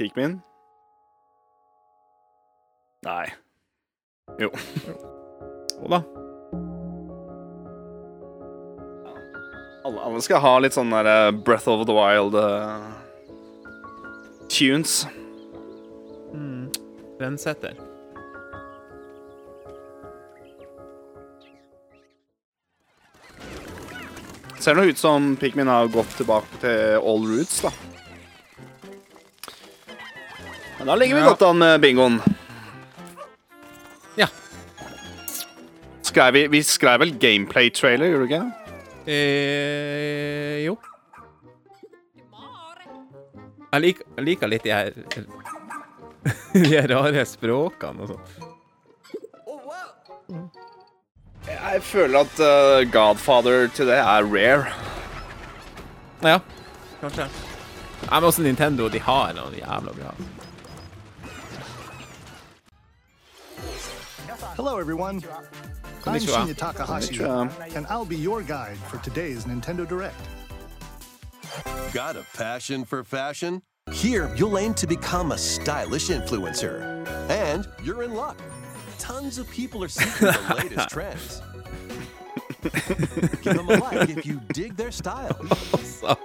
Pikmin? Nei. Jo. Jo da. Alle, alle skal ha litt sånn der eh, Breath of the Wild uh, tunes. Mm. Trendsetter. Ser nå ut som Pikmin har gått tilbake til all roots, da. Da ligger vi godt an med bingoen. Ja. Skrev vi, vi skrev vel gameplay-trailer, gjorde du ikke? Eh, jo. Jeg liker, jeg liker litt de her De rare språkene og sånn. Jeg føler at uh, Godfather til det er rare. Ja, kanskje. Nei, men også Nintendo, de har noe jævla bra. Everyone. I'm Konnichiwa. Shinya Takahashi, Konnichiwa. and I'll be your guide for today's Nintendo Direct. Got a passion for fashion? Here, you'll aim to become a stylish influencer. And you're in luck. Tons of people are seeking the latest trends. Give them a like if you dig their style. Så. Å,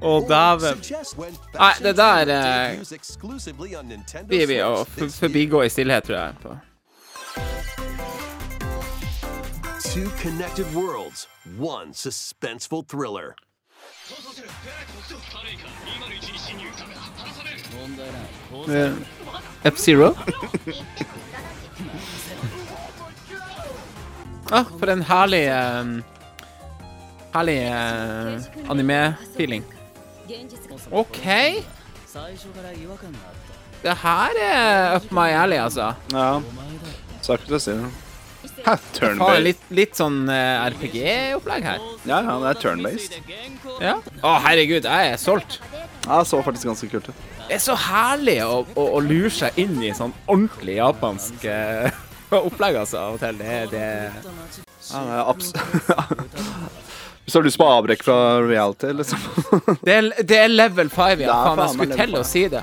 Or dæven. suggest when Nei, fashion det der, trend eh, debuts exclusively on Nintendo Blir vi å Switch forbigå i stillhet, tror jeg. På. Two connected worlds, one suspenseful thriller. F-Zero? ah, for en herlig eh, Herlig eh, anime-feeling. OK. Det her er up my alley, altså. Ja. Skal ikke til å si det. Turn-based. litt, litt sånn eh, RPG-opplegg her. Ja, ja, det er turn-based. Ja. Å, herregud, jeg er solgt. Ja, så faktisk ganske kult ut. Det er så herlig å, å, å lure seg inn i sånn ordentlig japansk eh, opplegg, altså, av og til. Det, det Ja, det er abs du har lyst på avbrekk fra reality, liksom. Det er, det er level 5, ja. Faen, jeg skulle til å si det.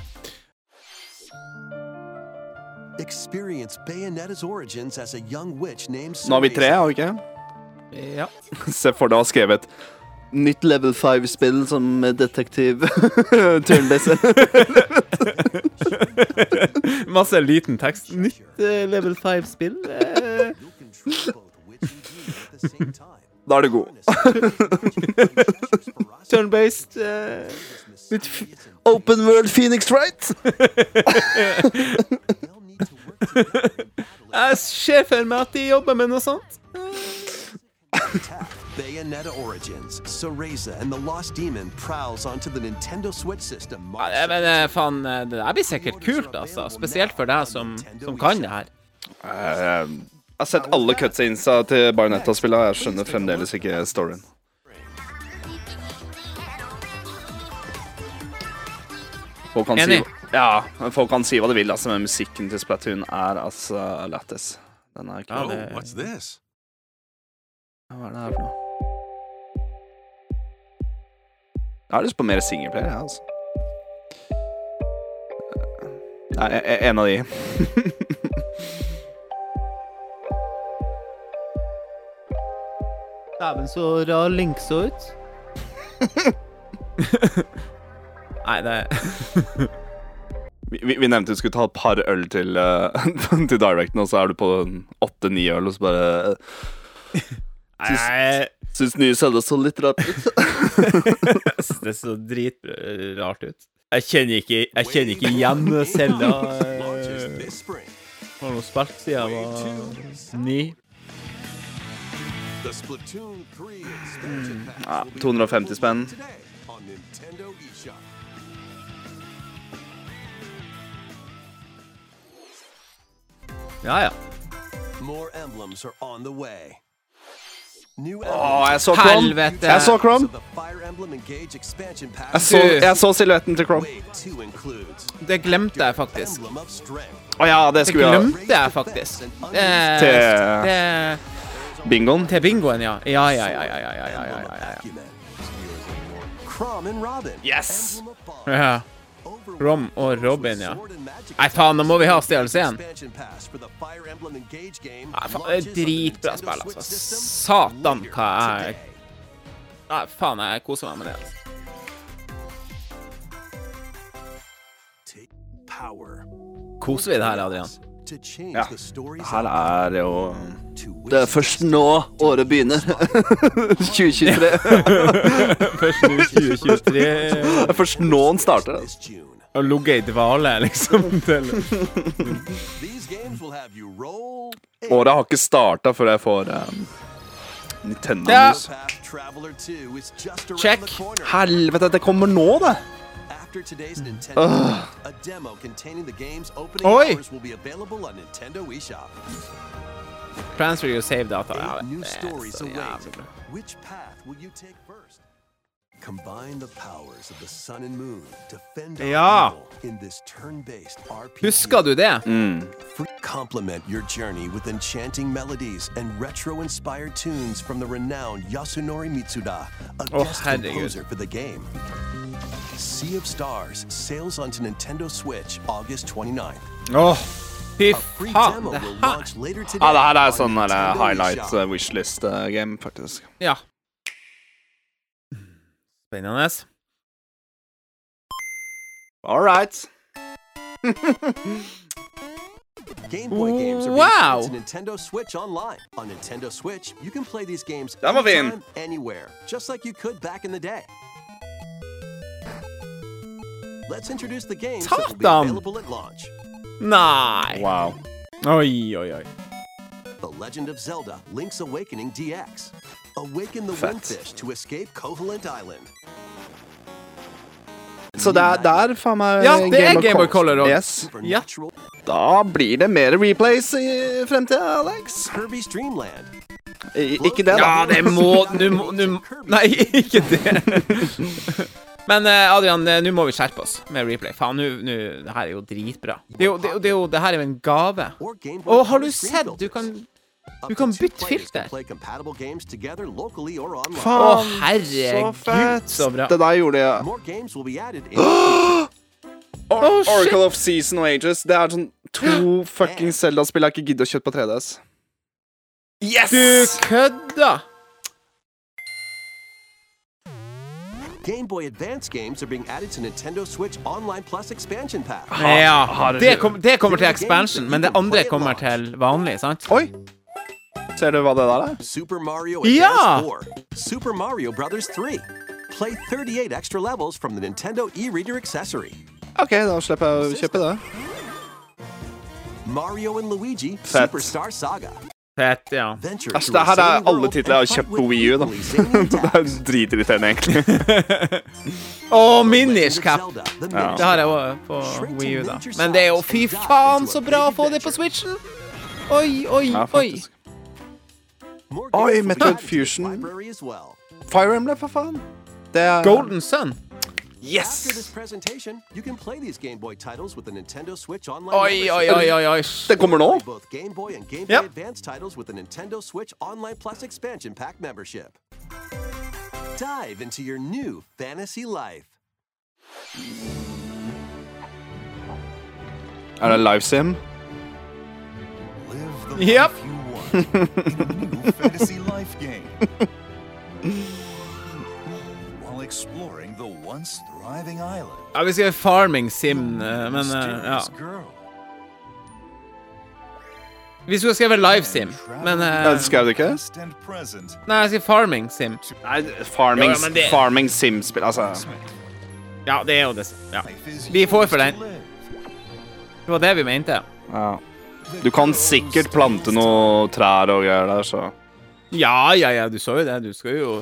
Experience Bayonetta's origins as a young witch named Nå har vi tre, har vi ikke? Ja. Se for deg å ha skrevet Nytt level 5-spill som detektiv turn-based. Masse liten tekst. Nytt uh, level 5-spill. Eh. Da er det god. Turn-based. eh. F Open World Phoenix Wright. Jeg ser for meg at de jobber med noe sånt. Bayonetta Origins. Cereza and the Lost Demon prowls onto the Nintendo Switch system. Ja, det- men eh, faen, eh, det der blir sikkert kult, altså. Spesielt for deg som, som kan det her. Uh, jeg har sett alle cutscenesa til Bayonetta-spilla. Jeg skjønner fremdeles ikke storyen. Si, Enig. Ja, men folk kan si hva de vil, altså, men musikken til Splatoon er altså lættis. Den er ikke Oh, what's this? Hva er det her for noe? Jeg har lyst på mer singleplayer, jeg, altså. Nei, er en av de. Dæven, så rar Link så ut. Nei, det Vi, vi, nevnte vi skulle ta et par øl til, uh, til Directen, og så er du på åtte-ni øl, og så bare Nei, Syns nye Zelda så litt rart ut. Det så dritrart ut. Jeg kjenner ikke, jeg kjenner ikke igjen Selda. Har noe spilt siden jeg var ni. The Splatoon 3 expansion pack Ja, 250 spenn. Ja, ja. More emblems are on the way. Åh, jeg så Chrome. Helvete. Jeg så Chrome. Jeg så, jeg så silhuetten til Chrome. Wave 2 includes Det glemte jeg faktisk. Å ja, det Det skulle ha. glemte jeg faktisk. Det, Til- det, Bingoen. til bingoen, ja. Ja, ja, ja, ja, ja, ja, ja, ja, ja, ja. Acumen. Crom and Robin. Yes. Ja. Rom og Robin, ja. Nei, faen, nå må vi ha stjålet igjen. Nei, faen, det er dritbra spill, altså. Satan, hva jeg Nei, faen, jeg koser meg med det. altså. Koser vi det her, Adrian? Ja. Her er jo Det er først nå året begynner. 2023. Først nå 2023 Det er først nå den starter. altså. og ligget i dvale, liksom. Året har ikke starta før jeg får um, Nintendo Ja. News. Check. Helvete, det kommer nå, det! After today's Nintendo, a demo containing the game's opening Oi. hours will be available on Nintendo eShop. Transfer your save data. Eight new det er stories så await. jævlig. Which path will you take first? Combine the powers of the sun and moon to fend off Ja. evil in this turn-based RPG. Husker du det? For- Complement your journey with enchanting melodies and retro-inspired tunes from the renowned Yasunori Mitsuda, a Oh, guest composer for the game. Sea of Stars sails onto Nintendo Switch August 29th. Oh. fy A free faen, demo det will her launch later today. Ja, det her er on sånn der, Nintendo highlight eShop. uh, wishlist-game, faktisk. Ja. Spennende. All right. Game Boy games are being Wow. ported to Nintendo Switch Online. On Nintendo Switch, you can play these games Der var vi inn. anytime, anywhere, just like you could back in the day. Satan. dem! at launch. Nei. Wow. Oi, oi, oi. The Legend of Zelda: Link's Awakening DX. Awaken the Fett. Windfish to escape Covalent Island. Så det er, det er faen meg Ja, det er Game Boy Color. Yes. Ja. Da blir det mer replays i fremtida, Alex. Kirby's Dreamland. I, ikke det, da. Ja, det må Nå må Nei, ikke det. Men eh, Adrian, eh, nå må vi skjerpe oss med replay. Faen, nå Det her er jo dritbra. Det er jo, det, er jo- det, jo, det her er jo en gave. Å, har du sett? Du kan du kan bytte filter. Faen, så herregud, fett. så bra. Det der gjorde jeg. Oh, shit. Oracle of Season og Ages. Det er sånn to fucking Zelda-spill jeg ikke gidder å kjøpe på 3DS. Yes! Du kødda! Game Boy Advance games are being added to Nintendo Switch Online Plus expansion pack. Ja, det, kom, det kommer til expansion, men det andre kommer til vanlig, sant? Oi! Ser du hva det der er? Super Mario Advance Ja! 4. Super Mario Brothers 3. Play 38 extra levels from the Nintendo e-reader accessory. OK, da slipper jeg å kjøpe det. Mario and Luigi Fett. Superstar Saga. Fett, ja. Altså, det her er alle titler jeg har kjøpt på WiiU, Wii U, da. Det er dritirriterende, egentlig. Og Legend Minish Cap. Ja. Det har jeg òg på Wii U, da. Men det er jo fy faen så bra å få det på Switchen! Oi, oi, Ja, oi. Oi, Metroid Fusion. Fire Emblem, for faen. Det er Golden Sun. After this presentation, you can play these Game Boy titles with the Nintendo Switch Online Oi, oi, membership. oi, oi, oi. Det kommer nå. Both Game Boy and Game Boy Yep. Advance titles with the Nintendo Switch Online Plus expansion pack membership. Dive into your new fantasy life. Er det livesim? Live the Yep. life you want in a new fantasy life game. Ja, vi skal gjøre Farming Sim, eh, men eh, ja. Vi skulle skrevet Live Sim, men eh, skrev du ikke. Nei, jeg skrev Farming Sim. Nei, Farming, Ja, ja, det- farming sim-spill, altså. Ja, det er jo det. Ja. Vi får for den. Det var det vi mente. Ja. Du kan sikkert plante noen trær og greier der, så Ja, ja, ja, du så jo det. Du skal jo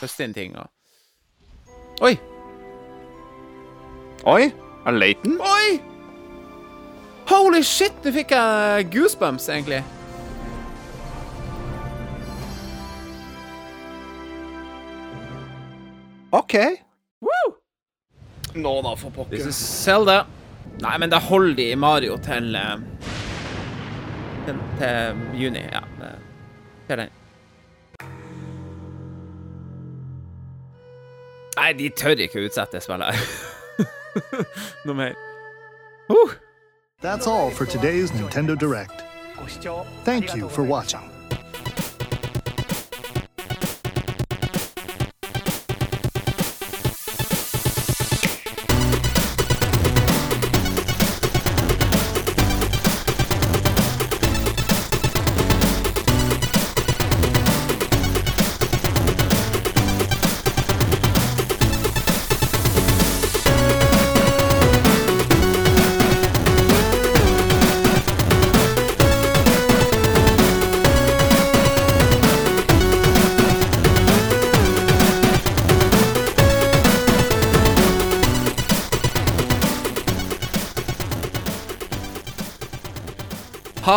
høste inn ting og Oi! Oi! Er det Laton? Oi! Holy shit, nå fikk jeg goosebumps, egentlig. OK. Woo! Nå da, for This pokker. is Zelda. Nei, men da holder de Mario til eh, til, til juni. Ja. det- Til den. Nei, de tør ikke utsette spillet. no, mate. That's all for today's Nintendo Direct. Thank you for watching.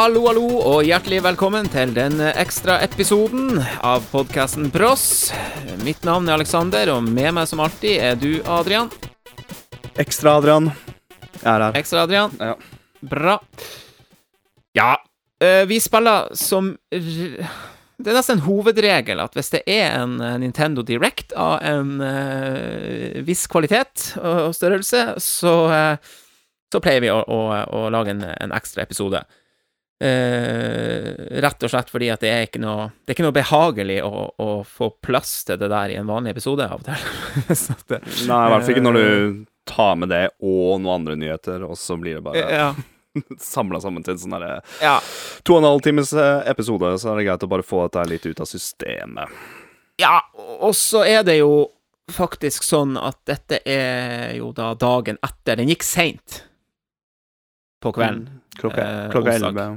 Hallo, hallo, og hjertelig velkommen til den ekstra episoden av podkasten Bross. Mitt navn er Aleksander, og med meg som alltid er du, Adrian. Ekstra, Adrian. Jeg er her. Ekstra Adrian. Ja. Bra. Ja, eh, vi spiller som Det er nesten en hovedregel at hvis det er en Nintendo Direct av en eh, viss kvalitet og, og størrelse, så, eh, så pleier vi å, å, å lage en, en ekstra episode. Eh, rett og slett fordi at det er ikke noe Det er ikke noe behagelig å, å få plass til det der i en vanlig episode av og til. Det- Nei, i hvert fall ikke når du tar med det og noen andre nyheter, og så blir det bare ja. samla sammen til en sånn derre ja. to og en halv times eh, episode, så er det greit å bare få dette litt ut av systemet. Ja, og så er det jo faktisk sånn at dette er jo da dagen etter. Den gikk seint på kvelden. Eh, klokka onsdag. elleve.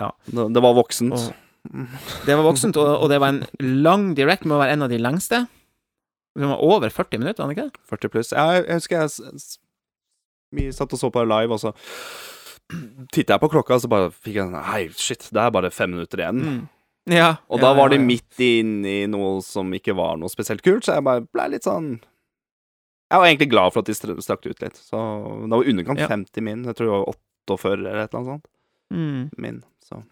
Ja. Det, var voksent. Og det var voksent, og, og det var en lang direct, må være en av de lengste. Den var over 40 minutter, var den ikke det? 40 pluss. Jeg, jeg husker jeg Vi satt og så på live, og så titta jeg på klokka, og så bare fikk jeg sånn Hei, shit, det er bare fem minutter igjen. Ja. Og ja, da var de ja, ja. midt inne i noe som ikke var noe spesielt kult, så jeg bare ble litt sånn Jeg var egentlig glad for at de str- strakk ut litt. Så det var underkant Ja. 50 min. Jeg tror det var 48 eller et eller annet sånt. Mm. Min. Så.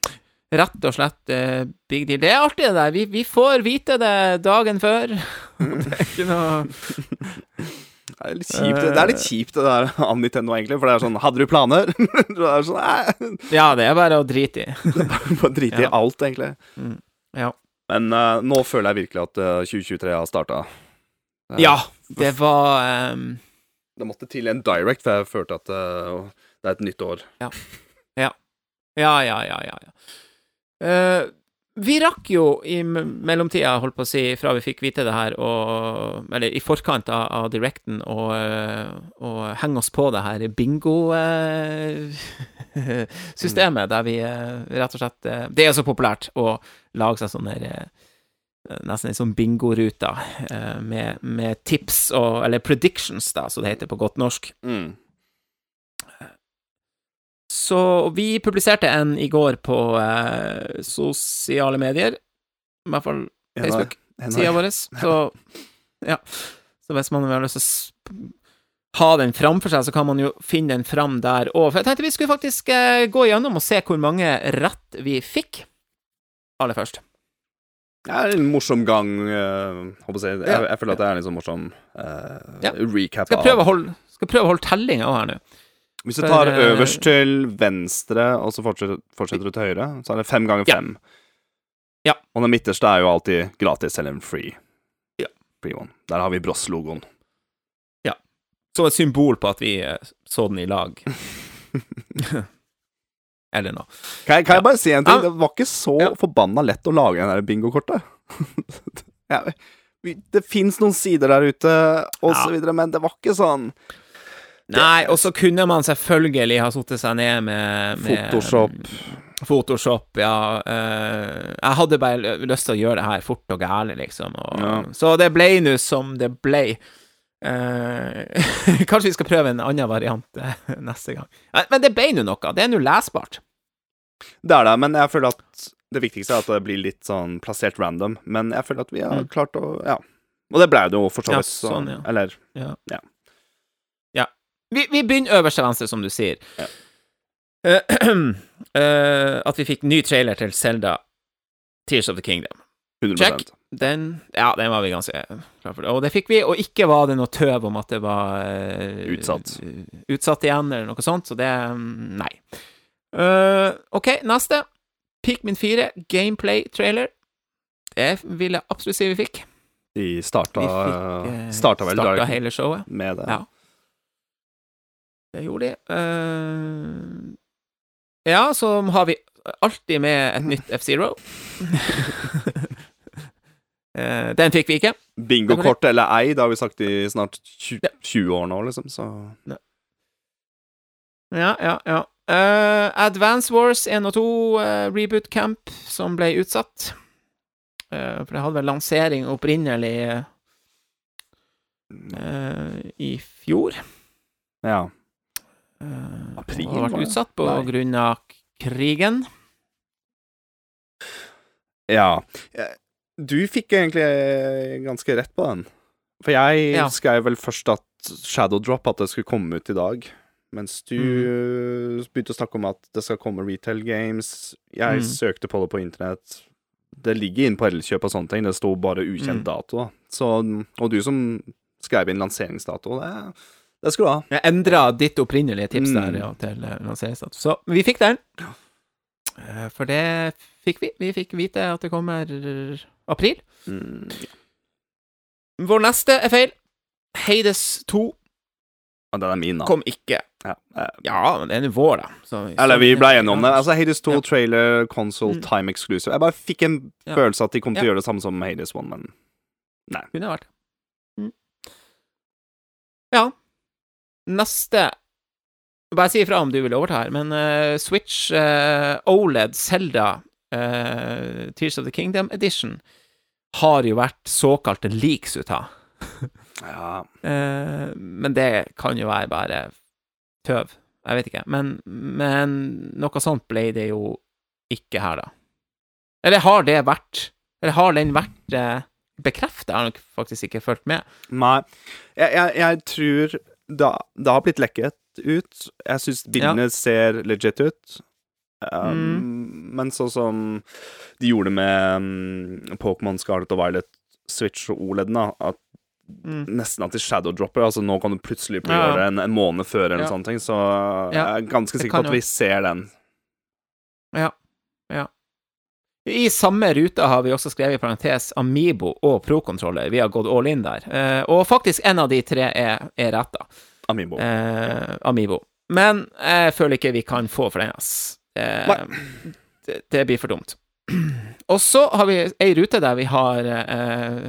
Rett og slett uh, big deal. Det er artig, det der. Vi, vi får vite det dagen før. det er ikke noe Det er litt kjipt, det er litt kjipt det der av Nintendo, egentlig. For det er sånn Hadde du planer? det er sånn Nei, Ja, det er bare å drite i. bare drite i Ja. alt, egentlig. Ja. Men uh, nå føler jeg virkelig at uh, 2023 har starta. Ja, det var um... Det måtte til en direct, for jeg følte at eh, det er et nytt år. Ja, ja, ja, ja, ja. ja. Uh, vi rakk jo i mellomtida, holdt på å si, fra vi fikk vite det her, og, eller i forkant av, av directen, og, eh, henge oss på det her bingo-systemet, der vi eh, rett og slett eh, Det er så populært å lage seg sånne eh, Nesten en sånn bingorute eh, med, med tips og Eller predictions, da, som det heter på godt norsk. Mm. Så vi publiserte en i går på eh, sosiale medier, i hvert fall Facebook-sida vår. Så ja. Så hvis man har lyst til å ha den framfor seg, så kan man jo finne den fram der òg. For jeg tenkte vi skulle faktisk eh, gå gjennom og se hvor mange rett vi fikk, aller først. Det er en morsom gang eh, håper jeg, jeg, Ja. jeg føler at det er en litt sånn morsom uh, Ja. recap Skal prøve å holde, skal prøve å holde tellinga òg her nå. Hvis du tar øverst til venstre, og så fortsetter, fortsetter du til høyre, så er det fem ganger fem. Ja. Og den midterste er jo alltid gratis eller en free. Ja. Free one. Der har vi Bross-logoen. Som et symbol på at vi eh, så den i lag. Eller noe. Kan jeg, kan jeg bare si en ting? Det var ikke så Ja. forbanna lett å lage det bingokortet. ja, det fins noen sider der ute, og så Ja. videre, men det var ikke sånn Nei, og så kunne man selvfølgelig ha satt seg ned med, med Photoshop. Photoshop, ja. eh, jeg hadde bare lyst til å gjøre det her fort og gærlig, liksom. Og, Ja. Så det ble nå som det ble. Eh, kanskje vi skal prøve en annen variant eh, neste gang. Men- Men det ble nå noe. Det er nå lesbart. Det er det, men jeg føler at det viktigste er at det blir litt sånn plassert random. Men jeg føler at vi har Mm. klart å Ja. Og det ble det jo for så vidt. Ja, sånn, ja. Eller Ja. Ja. Vi, vi begynner øverst til venstre, som du sier. Ja. Uh, uh, at vi fikk ny trailer til Zelda Tears of the Kingdom. 100 Check. Den, ja, den var vi ganske klar for. Og det fikk vi, og ikke var det noe tøv om at det var uh, Utsatt. Utsatt igjen, eller noe sånt, så det mm, Nei. Uh, OK, neste. Pikmin 4 gameplay-trailer. Det vil jeg absolutt si vi fikk. De starta, Vi fikk uh, starta vel starta hele showet. med det. Ja. Det gjorde de. Uh, ja, så har vi alltid med et nytt F-Zero. uh, den fikk vi ikke. Bingokort eller ei, det har vi sagt i snart 20, Ja. 20 år nå, liksom, så Ja, ja, ja. Uh, Advance Wars 1 og 2 eh, Reboot Camp, som ble utsatt. Eh, for det hadde vel lansering opprinnelig eh, i fjor. ja. Eh, April, og har vært utsatt på Nei. grunn av krigen. Ja. Du fikk egentlig eh, ganske rett på den. For jeg Ja. skrev vel først at Shadow Drop at det skulle komme ut i dag. Mens du Mm. eh, begynte å snakke om at det skal komme retail games. Jeg Mm. søkte på det på internett. Det ligger inne på Elkjøp og sånne ting. Det sto bare ukjent Mm. dato. Så, og du som skrev inn lanseringsdato, det, det skal du ha. Jeg endra ditt opprinnelige tips Mm. der ja, til eh, lanseringsdato. Så vi fikk den. Eh, For det fikk vi. Vi fikk vite at det kommer april. Mm. Vår neste er feil. Hades 2 Og den er min, da. kom ikke. Ja. eh, Ja, men det er nå vår, da. Så, Eller vi ble enige om det. Altså Hades 2 Ja. trailer, console, Mm. time exclusive. Jeg bare fikk en Ja. følelse at de kom til å gjøre det samme som Hades 1, men Kunne vært. Mm. Ja. Neste Bare si ifra om du vil overta her, men uh, Switch uh, OLED Zelda uh, Tears of the Kingdom Edition har jo vært såkalte leaks ut av. ja. Eh, men det kan jo være bare tøv. Jeg vet ikke. Men, men noe sånt ble det jo ikke her, da. Eller har det vært Eller har den vært bekreftet? Jeg har nok faktisk ikke fulgt med. Nei. Jeg, jeg, jeg tror det, det har blitt lekket ut. Jeg syns bildene ser legit ut. Um, Men sånn som de gjorde med um, Pokémon Scarlet og Violet, Switch og OLED, da, at Mm. nesten at de shadowdropper. Altså nå kan du plutselig Ja. gjøre det en, en måned før, eller Ja. sånne ting. Så Ja. jeg er ganske sikker på at vi ser den. I samme ruta har vi også skrevet i parentes Amibo og Pro-kontroller. Vi har gått all in der. Eh, og faktisk en av de tre er, er retta. Amiibo. Eh, Amibo. Men jeg føler ikke vi kan få for den, ass. Eh, det, det blir for dumt. Og så har vi ei rute der vi har eh,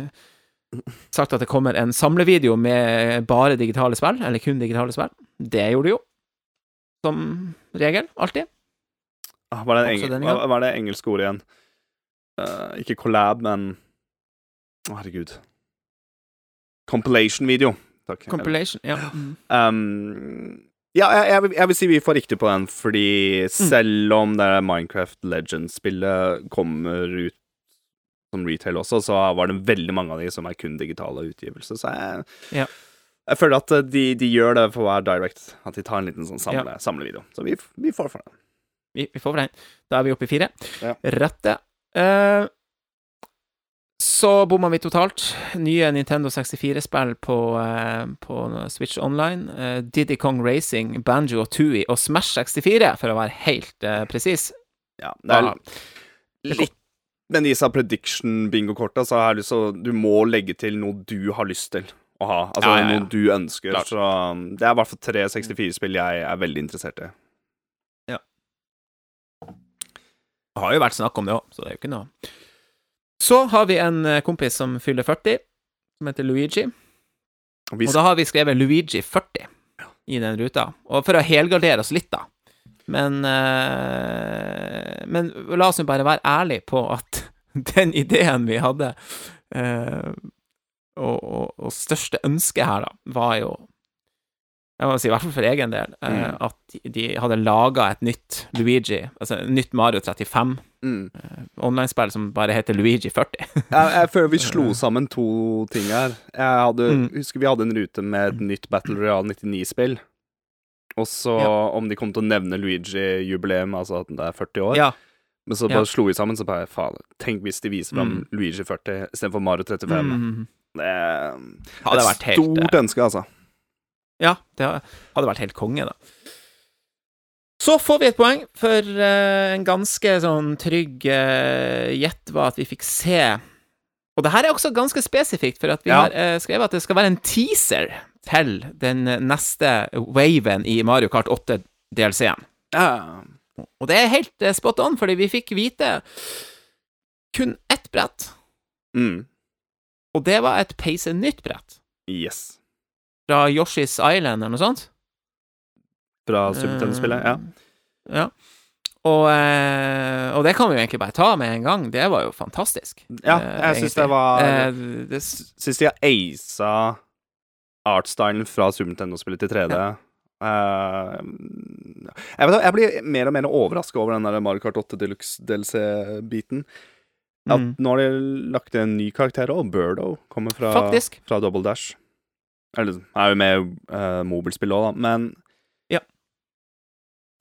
sagt at det kommer en samlevideo med bare digitale spill, eller kun digitale spill. Det gjorde det jo. Som regel. Alltid. Ah, Var det, engel, er det engelske ordet igjen? Eh, ikke collab, men Å, herregud. Compilation-video. Takk. Compilation. Ja. Mm. Um, ja, jeg, jeg, vil- jeg vil si vi får riktig på den, fordi selv om det Minecraft Legends-spillet kommer ut som retail også, så var det veldig mange av de som er kun digitale utgivelser. Så jeg, Ja. jeg føler at eh, de, de gjør det for hver direct. At de tar en liten sånn samle, samlevideo. Så vi, vi får for det. Vi, vi får for den. Da er vi oppe i fire. Ja. Rette. Eh, så bomma vi totalt. Nye Nintendo 64-spill på, eh, på Switch Online. Eh, Diddy Kong Racing, Banjo og Tui og Smash 64, for å være helt uh, presis. Ja, det er litt Men disse prediction-bingo-korta, så har jeg lyst til å Du må legge til noe du har lyst til å ha. Altså Ja, ja, ja. noe du ønsker. Klart. Så um, det er i hvert fall tre 64-spill jeg er veldig interessert i. Det har jo vært snakk om det òg, så det er jo ikke noe Så har vi en eh, kompis som fyller 40, som heter Luigi. Og vi Og da har vi skrevet Luigi 40 i den ruta. Og for å helgardere oss litt, da. Men eh, Men la oss jo bare være ærlige på at den ideen vi hadde, eh, og, og, og største ønske her, da, var jo jeg må si, i hvert fall for egen del, eh, Mm. at de- de hadde laga et nytt Luigi, altså et nytt Mario 35, mm. online-spill som bare heter Luigi 40. jeg, jeg føler vi slo sammen to ting her. Jeg hadde, Mm. husker vi hadde en rute med et nytt Battle Royale 99-spill. Og så Ja. om de kom til å nevne Luigi-jubileum, altså at det er 40 år. ja. Men så Ja. bare slo vi sammen, så bare faen, tenk hvis de viser fram Mm. Luigi 40 istedenfor Mario 35. Mm. Det er et vært helt, stort eh, ønske, altså. Ja, det hadde vært helt konge, da. Så får vi et poeng, for uh, en ganske sånn trygg uh, gjett var at vi fikk se Og det her er også ganske spesifikt, for at vi Ja. har uh, skrevet at det skal være en teaser til den neste waven i Mario Kart 8 DLC-en. Ja. Og det er helt spot on, fordi vi fikk vite kun ett brett, Mm. og det var et peise nytt brett. Yes. Fra Yoshi's Island eller noe sånt. Fra Super Nintendo-spillet, ja. Ja. Og, eh, og det kan vi jo egentlig bare ta med en gang. Det var jo fantastisk. Ja, eh, jeg syns det var Eh, det, Syns de har aisa artstylen fra Super Nintendo-spillet til 3D. Eh, jeg, vet, jeg blir mer og mer overraska over den der Mario Kart 8 Deluxe DLC-biten. At mm, nå har de lagt inn en ny karakter òg. Birdo kommer fra, fra Double Dash. Eller er jo med uh, mobilspill òg, da, men Ja.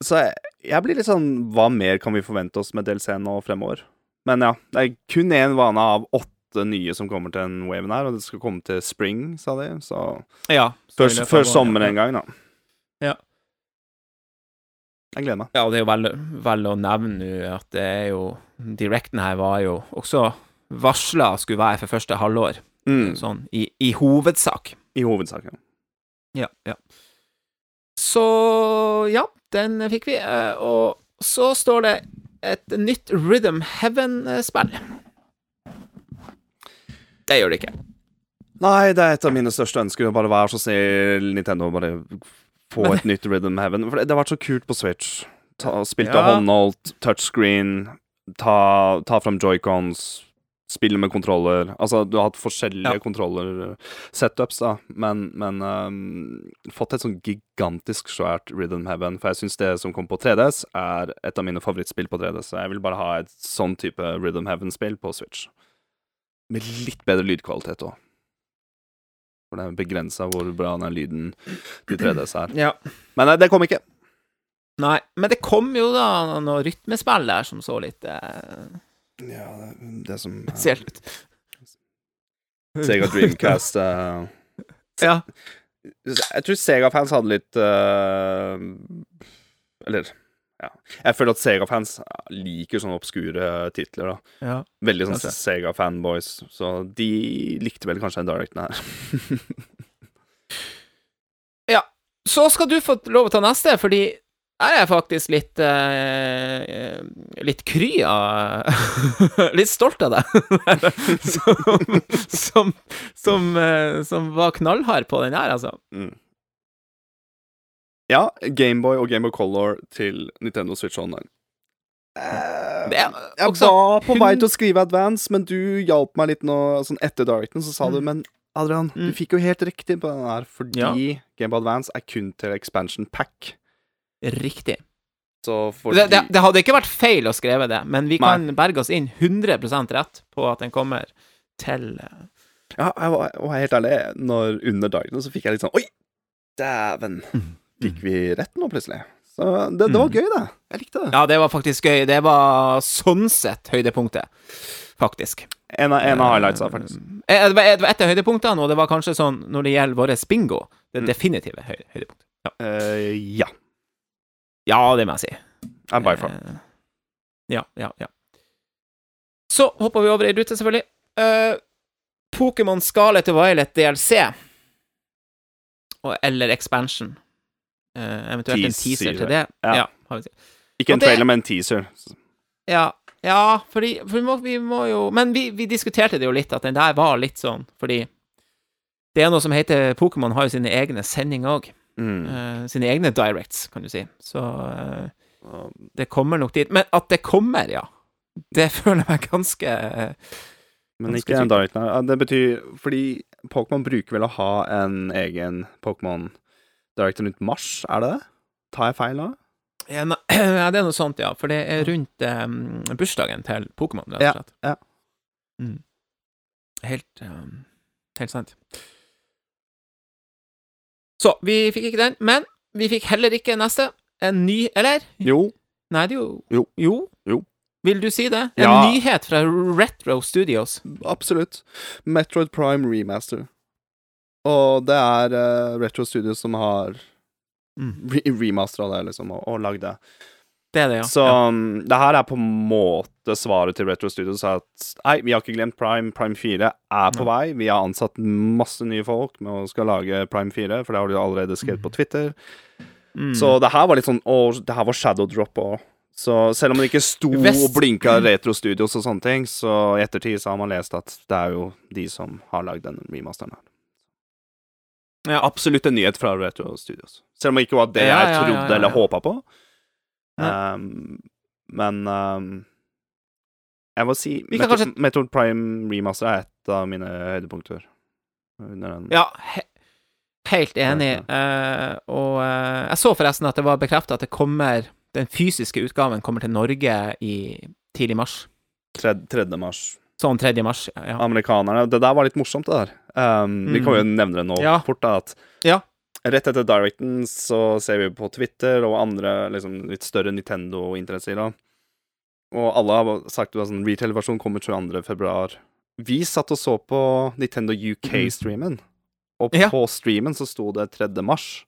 Så jeg, jeg blir litt sånn Hva mer kan vi forvente oss med DLC nå fremover? Men ja, det er kun én vane av åtte nye som kommer til den waven her, og det skal komme til spring, sa de. Så Ja. før, før sommeren en gang, da. Ja. Jeg gleder meg. Ja, og det er jo vel, vel å nevne at det er jo Directen her var jo også varsla skulle være for første halvår, Mm, sånn i, i hovedsak. I hovedsak, ja. Ja, ja. Så ja, den fikk vi. eh, Og så står det et nytt Rhythm Heaven-spill. Det gjør det ikke. Nei, det er et av mine største ønsker. Bare vær så snill, Nintendo, bare få Men- et nytt Rhythm Heaven. For det, det har vært så kult på Switch. Ta, spilt Ja. av håndholdt, touchscreen, ta, ta fram joycons, spille med kontroller. Altså, du har hatt forskjellige Ja. kontroller, setups, da, men, men um, fått et sånn gigantisk svært Rhythm Heaven. For jeg syns det som kom på 3DS, er et av mine favorittspill på 3DS. Så jeg vil bare ha et sånn type Rhythm Heaven-spill på Switch. Med litt bedre lydkvalitet òg. For det er begrensa hvor bra den lyden til 3DS er. Ja. Men nei, det kom ikke. Nei, men det kom jo da noe rytmespill der som så litt eh, Ja, det, det som spesielt ut. Sega Dreamcast uh, Ja. Jeg tror Sega-fans hadde litt uh, Eller ja. Jeg føler at Sega-fans liker sånne obskure titler. da ja. Veldig sånn Sega-fanboys. Så de likte vel kanskje den directen her. ja. Så skal du få lov å ta neste, fordi er jeg faktisk litt eh, Litt kry av Litt stolt av deg. som, som, som, eh, som var knallhard på den her, altså. Mm. Ja, Gameboy og Gameboy Color til Nintendo Switch Online. Uh, Det jeg også var på vei til å skrive Advance, men du hjalp meg litt nå sånn etter Darkton. så sa du Mm. Men Adrian, Mm. du fikk jo helt riktig på den her, fordi Ja. Gameboy Advance er kun til expansion pack. Riktig. Så fordi Det, det, det hadde ikke vært feil å skrive det, men vi Nei. kan berge oss inn 100% rett på at den kommer til eh, Ja, jeg var, var helt ærlig, når under dagene så fikk jeg litt sånn Oi, dæven! Fikk vi rett nå, plutselig? Så det, det var Mm. gøy, det. Jeg likte det. Ja, det var faktisk gøy. Det var sånn sett høydepunktet, faktisk. En av, en av highlightsa, faktisk. Eh, Det var et av høydepunktene, og det var kanskje sånn når det gjelder vår bingo, det Mm. definitive høy, høydepunktet. Ja. Uh, ja. Ja, det må jeg si. I'm by far. Eh, Ja, ja, ja. Så hopper vi over i rute, selvfølgelig. Uh, Pokémon Scarlet og Violet DLC. Og, eller expansion. Uh, eventuelt en Teaser, til det. ja. Ja, har vi. Ikke en det- trailer, men en teaser. ja, ja fordi for vi, må, vi må jo Men vi, vi diskuterte det jo litt, at den der var litt sånn, fordi det er noe som heter Pokémon har jo sine egne sendinger òg. Mm. sine egne directs, kan du si. Så uh, det kommer nok dit. Men at det kommer, ja. Det føler jeg meg ganske uh, Men ikke en direct nei. Det betyr Fordi Pokémon bruker vel å ha en egen Pokémon Director rundt mars, er det det? Tar jeg feil nå? ja, ne- det er noe sånt, ja. For det er rundt um, bursdagen til Pokémon, rett Ja, og slett. ja. Mm. Helt um, Helt sant. Så vi fikk ikke den, men vi fikk heller ikke neste. En ny Eller? Jo. Nei, det er jo Jo. Jo. Jo. Vil du si det? En Ja. nyhet fra Retro Studios. Absolutt. Metroid Prime Remaster. Og det er uh, Retro Studios som har Mm. re remastera det, liksom, og, og lagd det. Det er det, ja. Så ja. um, det her er på en måte svaret til Retro Studios at nei, vi har ikke glemt Prime. Prime 4 er på vei. Vi har ansatt masse nye folk med å skal lage Prime 4, for det har de allerede skrevet på Twitter. Mm. Så det her var litt sånn Å, det her var Shadow Drop òg. Så selv om det ikke sto Vest- og blinka Retro Studios og sånne ting, så i ettertid så har man lest at det er jo de som har lagd denne remasteren her. Ja. Absolutt en nyhet fra Retro Studios. Selv om det ikke var det Ja, jeg ja, ja, trodde ja, eller ja. håpa på. Um, men um, jeg må si kan kanskje- Metroid Prime Remaster er et av mine høydepunkter. Under den. Ja, he helt enig. Uh, og uh, jeg så forresten at det var bekrefta at det kommer den fysiske utgaven kommer til Norge i tidlig mars. Tred, 3. mars. Sånn 3. mars, ja. Amerikanerne Det der var litt morsomt, det der. Um, Vi kan jo nevne det nå Ja. fort, da. At Ja. Rett etter Directen så ser vi på Twitter og andre liksom, litt større Nintendo-interesser. Og alle har sagt at sånn, retail-versjonen kommer 22. februar. Vi satt og så på Nintendo UK-streamen, og Mm. Ja. på streamen så sto det 3. mars.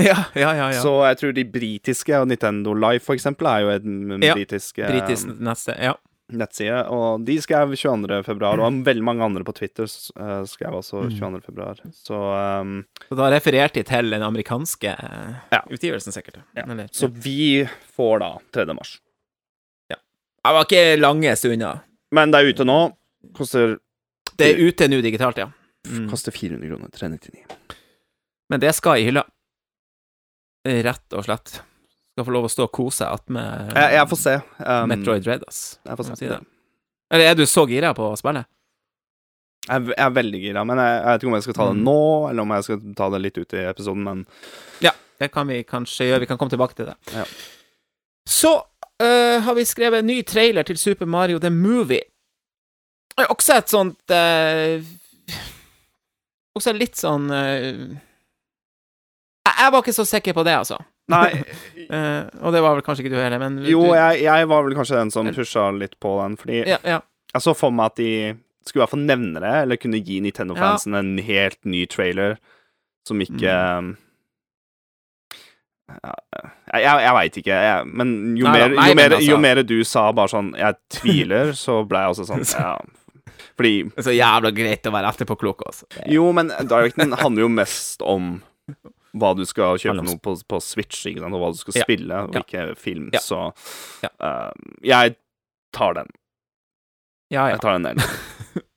Ja, ja, ja. ja. Så jeg tror de britiske, og Nintendo Live for eksempel, er jo en Ja, britisk eh, Britisk neste. Ja. Nettside. Og de skrev 22. februar, og veldig mange andre på Twitter uh, skrev også Mm. 22. februar. Så, um, Så da refererte de til den amerikanske eh, Ja. utgivelsen, sikkert. Ja. Eller, så vi får da 3. mars. Det var ikke lange stunder. Men det er ute nå. Koster, Det er ute nå digitalt, ja. Mm. koster 400 kroner. 399. Men det skal i hylla. Rett og slett. Skal få lov å stå og kose attmed Jeg, jeg får se. Um, Metroid Red, ass. Jeg får se. si. Eller er du så gira på spillet? Jeg, er- jeg er veldig gira, men jeg, jeg vet ikke om jeg skal ta det Mm. nå, eller om jeg skal ta det litt ut i episoden, men Det kan vi kanskje gjøre. Vi kan komme tilbake til det. Ja. Så øh, har vi skrevet en ny trailer til Super Mario The Movie. Også et sånt øh, Også litt sånn øh, jeg, jeg var ikke så sikker på det, altså. Nei, uh, og det var vel kanskje ikke du heller, men jo, du, jeg, jeg var vel kanskje den som pusha litt på den, fordi ja, ja. jeg så for meg at de skulle i hvert fall nevne det, eller kunne gi Nintendo-fansen en helt ny trailer som ikke Mm. ja, Jeg, jeg, veit ikke, jeg, men jo, Nei mer, nei, jo, men mer, altså- jo mer du sa bare sånn Jeg tviler, så ble jeg også sånn Ja. Fordi så jævla greit å være etterpåklok, altså. Jo, men Directen handler jo mest om hva du skal kjøpe noe på, på Switch, ikke sant, og hva du skal spille, og ikke film, Ja. så Ja. eh, Jeg tar den. Jeg tar den delen.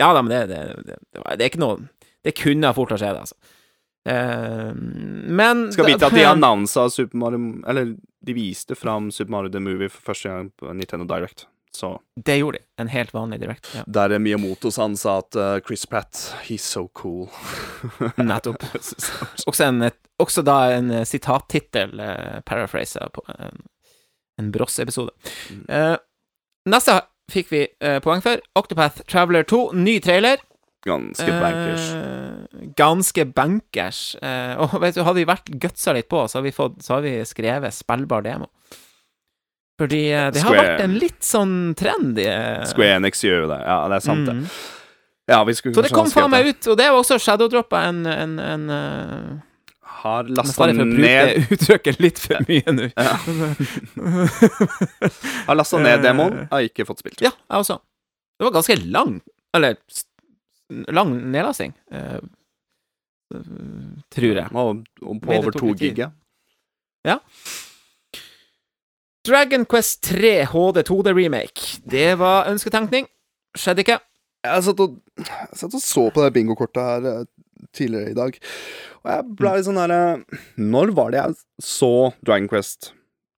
Ja da, men det, det, det, det, det er ikke noe Det kunne fort ha skjedd, altså. Uh, men Skal vite at de annonsa Super Mario Eller de viste fram Super Mario The Movie for første gang på Nintendo Direct. Så Det gjorde de. En helt vanlig direkte. Ja. der Miyamoto han sa at uh, Chris Pratt He's so cool. Nettopp. Også, en, også da en eh, sitattittel, uh, paraphrase, på en, en Bross-episode. Mm. Eh, neste fikk vi uh, poeng for. Octopath Traveler 2, ny trailer. Ganske bankers. Eh, ganske bankers. Eh, og vet du, hadde vi vært gutsa litt på, så har vi, fått, så har vi skrevet spillbar demo. Fordi eh, det har Square- vært en litt sånn trend i eh, Square Enix gjør jo det. Ja, det er sant, det. mm. Ja, vi skulle Så det kom faen meg ut, og det var også shadowdroppa en, en, en uh... Har lasta å bruke ned uttrykket litt for mye nå. Har lasta ned demoen, har ikke fått spilt. Ja, jeg også. Det var ganske lang, eller lang nedlasting, Uh, tror jeg. Og, og på over to giga. ja. Dragon Quest 3 HD 2D Remake. Det var ønsketenkning. Skjedde ikke. Jeg satt og, jeg satt og så på det bingokortet her eh, tidligere i dag, og jeg ble litt sånn herre Når var det jeg så Dragon Quest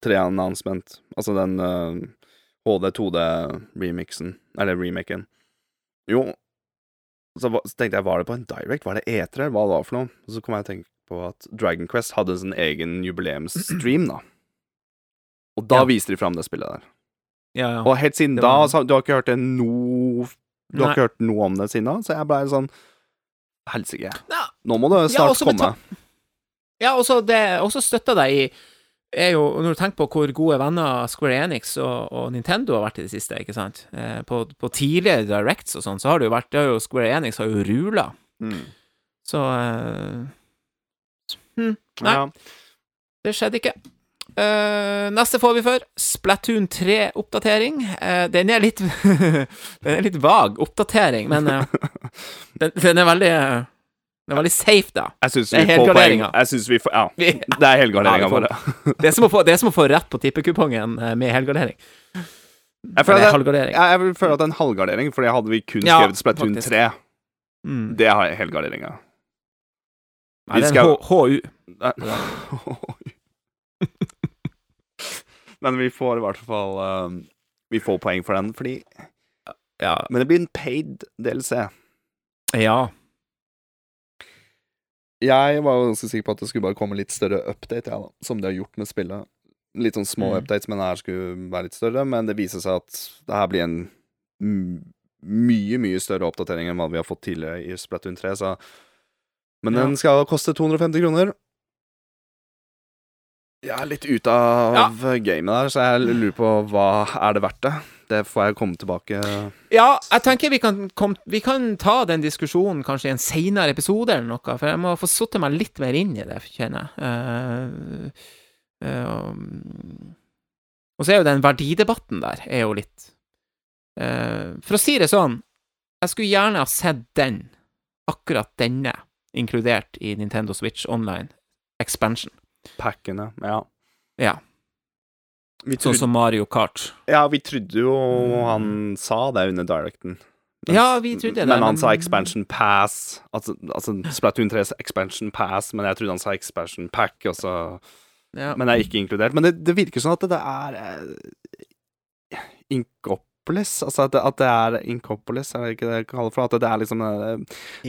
3-announcement? Altså den uh, HD 2D-remixen, eller remaken. Jo, så, så tenkte jeg, var det på en direct? Var det E3, eller hva det var for noe? Og så kom jeg og tenkte på at Dragon Quest hadde sin egen jubileumsstream, da. Og da Ja. viste de fram det spillet der. Ja, ja. Og helt siden var... da Du har ikke hørt det noe Du har ikke hørt noe om det siden da, så jeg ble sånn Helsike. Ja. Nå må det snart komme. Ja, og så det- og støtta deg i er jo Når du tenker på hvor gode venner Square Enix og, og Nintendo har vært i det siste, ikke sant eh, på, på tidligere Directs og sånn, så har det jo vært det jo Square Enix har jo rula. Mm. Så eh, hm, Nei, Ja. det skjedde ikke. Eh, neste får vi for Splatoon 3-oppdatering. Uh, den er litt Den er litt vag oppdatering, men uh, den, den er veldig eh, Den er veldig safe, da. Jeg syns vi får poeng. Jeg synes vi får, ja, Vi, det er helgarderinga Ja, våre. det, er som å få, det er som å få rett på tippekupongen eh, med helgardering. Jeg føler, halvgardering. jeg, jeg vil føle at det er en halvgardering, Fordi hadde vi kun skrevet Splatoon faktisk. 3, Mm. det har jeg helgarderinga. Nei, det er en HU. Men vi får i hvert fall um, Vi får poeng for den, fordi Ja. Men det blir en paid DLC. ja. Jeg var jo ganske sikker på at det skulle bare komme litt større update, ja, da, som de har gjort med spillet. Litt sånn små Mm. updates, men det her skulle være litt større. Men det viser seg at det her blir en mye, mye større oppdatering enn hva vi har fått tidligere i Splatoon 3, så Men Ja. den skal koste 250 kroner. Jeg er litt ute av gamet der, så jeg lurer på hva er det verdt det. Det får jeg komme tilbake Ja, jeg tenker vi kan, kom, vi kan ta den diskusjonen kanskje i en seinere episode eller noe, for jeg må få satt meg litt mer inn i det, kjenner jeg. Uh, uh, og så er jo den verdidebatten der er jo litt uh, For å si det sånn, jeg skulle gjerne ha sett den, akkurat denne, inkludert i Nintendo Switch Online Expansion. Packene. Ja. Ja, Vi sånn som Mario Kart. ja, vi trodde jo han sa det under directen. Men- Ja, vi trodde det. Men han sa expansion pass, altså, altså Splatoon 3s expansion pass, men jeg trodde han sa expansion pack, og så ja. Men det er ikke inkludert. Men det, det virker sånn at det er eh, Inkopolis, altså at det, at det er Inkopolis, er det ikke det jeg kaller det for? At det er liksom eh,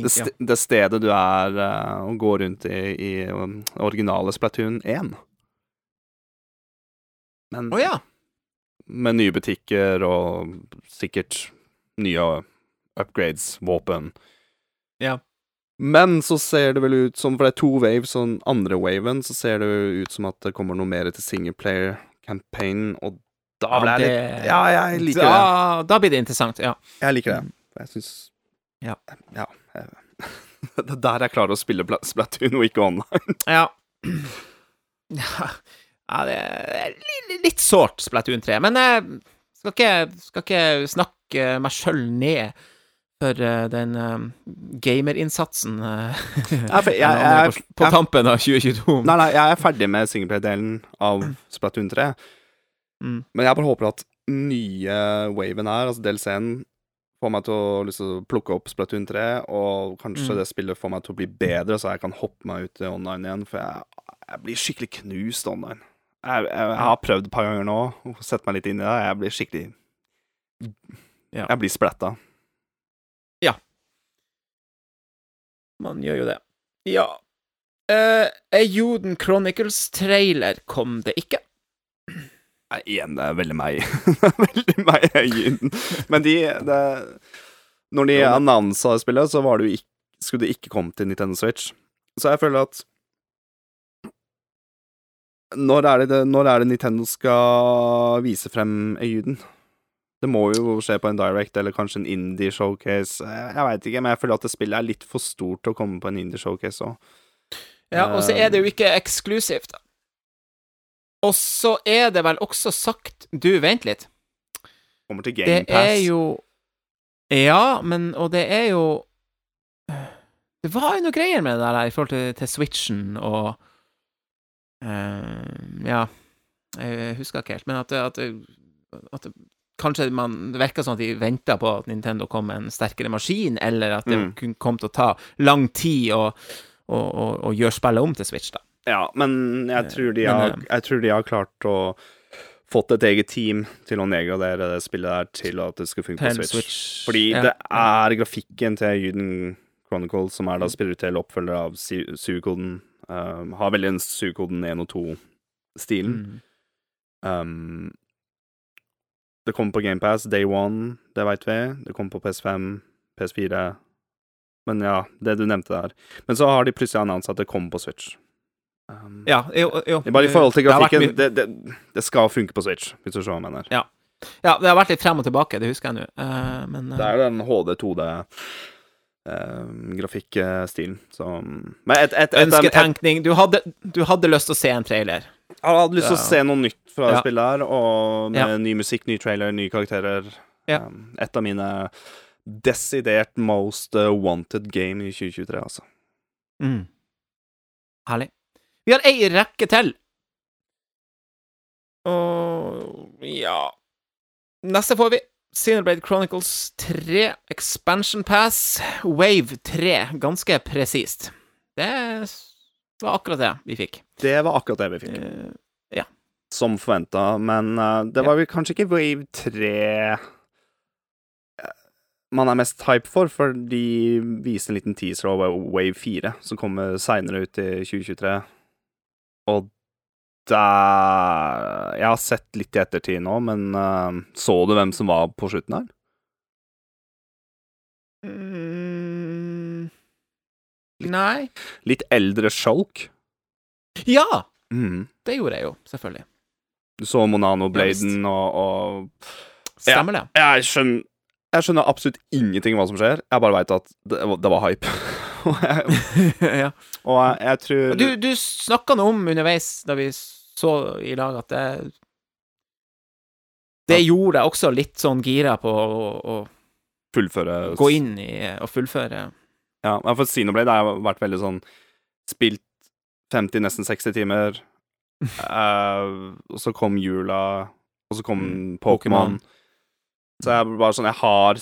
det, det stedet du er eh, og går rundt i, i um, originale Splatoon 1. Men Å ja. med nye butikker og sikkert nye upgrades, våpen. Ja. Men så ser det vel ut som, for det er to waves, og den andre waven, så ser det ut som at det kommer noe mer til singleplayer campaign, og da ble det- litt Ja, jeg liker det. da, Da blir det interessant, ja. Jeg liker det. Jeg syns Ja. Ja. jeg- Det er der jeg klarer å spille Splatoon, og ikke online. Ja. Ja, det er litt sårt, Splatoon 3. Men jeg skal ikke, skal ikke snakke meg sjøl ned for eh, den eh, gamerinnsatsen på tampen av 2022. Nei, nei, jeg er ferdig med singleplay-delen av Splatoon 3. Mm. Men jeg bare håper at nye waven her, altså DLC-en, får meg til å liksom plukke opp Splatoon 3, og kanskje Mm. det spillet får meg til å bli bedre, så jeg kan hoppe meg ut i online igjen, for jeg, jeg blir skikkelig knust online. Jeg, jeg, jeg har prøvd et par ganger nå, å sette meg litt inn i det, jeg blir skikkelig Ja. Jeg blir splatta. Man gjør jo det. Ja. Uh, Ejoden Chronicles-trailer kom det ikke. Igjen, det er veldig meg. Veldig meg i øynene. Men de det, Når de annonsa spillet, så var det ikke, skulle det ikke komme til Nintendo Switch. Så jeg føler at Når er det, når er det Nintendo skal vise frem Øyuden? Det må jo skje på en direct eller kanskje en indie showcase. Jeg, jeg veit ikke, men jeg føler at det spillet er litt for stort til å komme på en indie showcase òg. Ja, og så er det jo ikke eksklusivt. Og så er det vel også sagt Du, vent litt. Kommer til Det Game Pass. er jo Ja, men Og det er jo Det var jo noe greier med det der i forhold til, til Switchen og uh, Ja, jeg husker ikke helt, men at, det- at, at Kanskje man, det virka sånn at de venta på at Nintendo kom med en sterkere maskin, eller at det Mm. kom til å ta lang tid å, å, å, å gjøre spillet om til Switch, da. Ja, men jeg tror de Men, har, eh, jeg tror de har klart å fått et eget team til å nedgradere det spillet der til at det skal funke på Switch. Switch, Fordi ja. det er grafikken til Juden Chronicle, som er da spirituell oppfølger av suekoden, um, har veldig en suekoden 1 og 2-stilen. Mm. Um, det kommer på GamePass day one, det veit vi. Det kommer på PS5, PS4 Men ja, det du nevnte der. Men så har de plutselig annonsa at det kommer på Switch. Um, Ja, jo, jo. Bare i forhold til grafikken, det, det, det skal funke på Switch, hvis du ser hva jeg mener. Ja, det har vært litt frem og tilbake, det husker jeg nå. uh, men uh, Det er den HD 2D eh, grafikkstilen som Men et, et, et, et, et, Ønsketenkning. Du hadde, du hadde lyst til å se en trailer. Jeg hadde lyst til å se noe nytt fra Ja. spillet her, og med Ja. ny musikk, ny trailer, nye karakterer. Ja. Um, et av mine desidert most uh, wanted game i 2023, altså. Mm. Herlig. Vi har ei rekke til. Og ja Neste får vi Cinerblade Chronicles 3 Expansion Pass Wave 3. Ganske presist. Det var akkurat det vi fikk. Det var akkurat det vi fikk. Eh, Som forventa, men uh, det var vel kanskje ikke Wave 3 eh, man er mest hype for, for de viste en liten teaser over Wave 4, som kommer seinere ut i 2023. Og der Jeg har sett litt i ettertid nå, men uh, så du hvem som var på slutten her? mm, Nei Litt eldre Shulk. Ja! Mm. Det gjorde jeg jo, selvfølgelig. Du så Monano Ja, visst. Bladen og, og Stemmer det? jeg, skjønner, jeg skjønner absolutt ingenting hva som skjer. Jeg bare veit at det, det var hype. ja. og jeg, tror Du, du snakka noe om underveis da vi så i lag at det Det gjorde deg også litt sånn gira på å, å fullføre gå inn i og fullføre Ja, for Xenoblade har vært veldig sånn Spilt 50, nesten 60 timer. uh, og så kom jula, og så kom Mm, Pokémon. Så jeg bare sånn Jeg har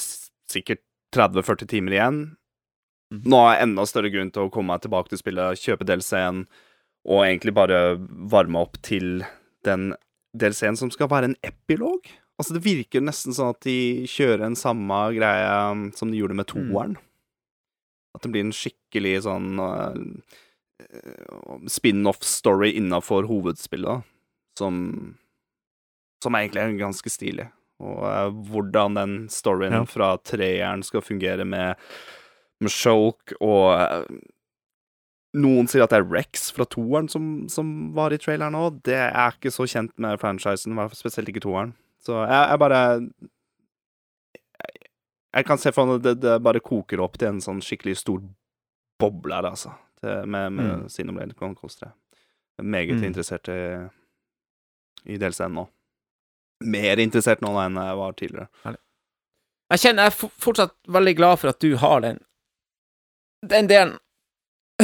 sikkert 30-40 timer igjen. Mm. Nå har jeg enda større grunn til å komme meg tilbake til spillet, kjøpe DLC-en, og egentlig bare varme opp til den DLC-en som skal være en epilog. Altså, det virker nesten sånn at de kjører en samme greie um, som de gjorde med Mm. toeren. At det blir en skikkelig sånn uh, spin-off-story innafor hovedspillet, som Som egentlig er ganske stilig. Og uh, hvordan den storyen Ja. fra treeren skal fungere med, Shulk og uh, Noen sier at det er Rex fra toeren som, som var i traileren òg. Det er ikke så kjent med franchisen, spesielt ikke toeren. Så jeg, jeg bare jeg, jeg kan se for meg at det, det bare koker opp til en sånn skikkelig stor boble her, altså. Til, med med Mm. Xenoblade Chronicles 3. Jeg er meget Mm. interessert i, i DLC-en nå. Mer interessert nå enn jeg var tidligere. Jeg kjenner jeg er fortsatt veldig glad for at du har den den delen.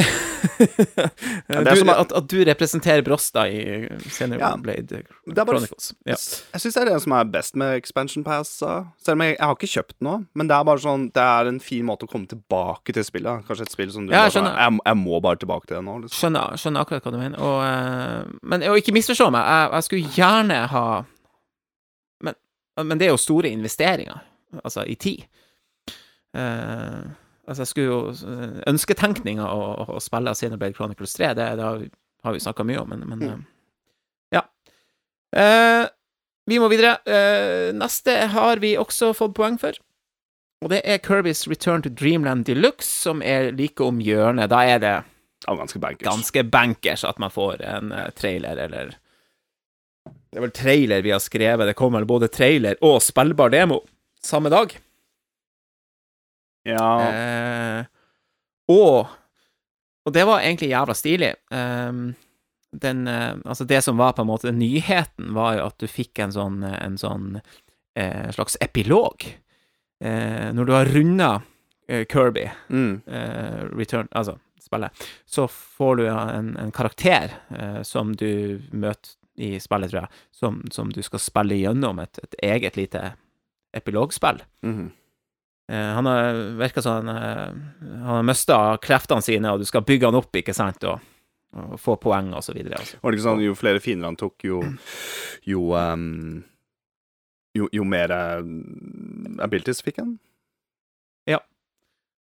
du, som at- at, du representerer Brosta i Xenoblade Blade er bare Chronicles. Ja. Jeg syns det er det som er best med Expansion Pass. uh, Selv om jeg, jeg har ikke kjøpt noe, men det er bare sånn Det er en fin måte å komme tilbake til spillet. Kanskje et spill som du Ja, jeg bare sånn, jeg, jeg må bare tilbake til det nå. Liksom. Skjønner, skjønner akkurat hva du mener. Og, eh, men og ikke misforstå meg, jeg, skulle gjerne ha men, men det er jo store investeringer, altså i tid. Eh, altså, jeg skulle jo Ønsketenkninga å, å spille Xenoblade Chronicles 3, det, det har, vi- snakka mye om, men, men mm. ja. Eh, vi må videre. Eh, neste har vi også fått poeng for. Og det er Kirby's Return to Dreamland Deluxe, som er like om hjørnet. Da er det ganske bankers. ganske bankers at man får en eh, trailer, eller Det er vel trailer vi har skrevet. Det kommer både trailer og spillbar demo samme dag. Ja, Eh, og Og det var egentlig jævla stilig. Ehm, den eh, Altså, det som var på en måte nyheten, var jo at du fikk en sånn, en sånn eh, slags epilog. Eh, når du har runda eh, Kirby, mm. eh, Return, altså spillet, så får du en, en karakter eh, som du møter i spillet, tror jeg, som, som du skal spille gjennom et, et eget lite epilogspill. Eh, han har virka som han, eh, han har mista kreftene sine, og du skal bygge han opp, ikke sant, og, og få poeng, og så videre. Altså. Var det ikke sånn jo flere fiender han tok, jo Jo, um, jo, jo mer uh, abilities fikk han? Ja.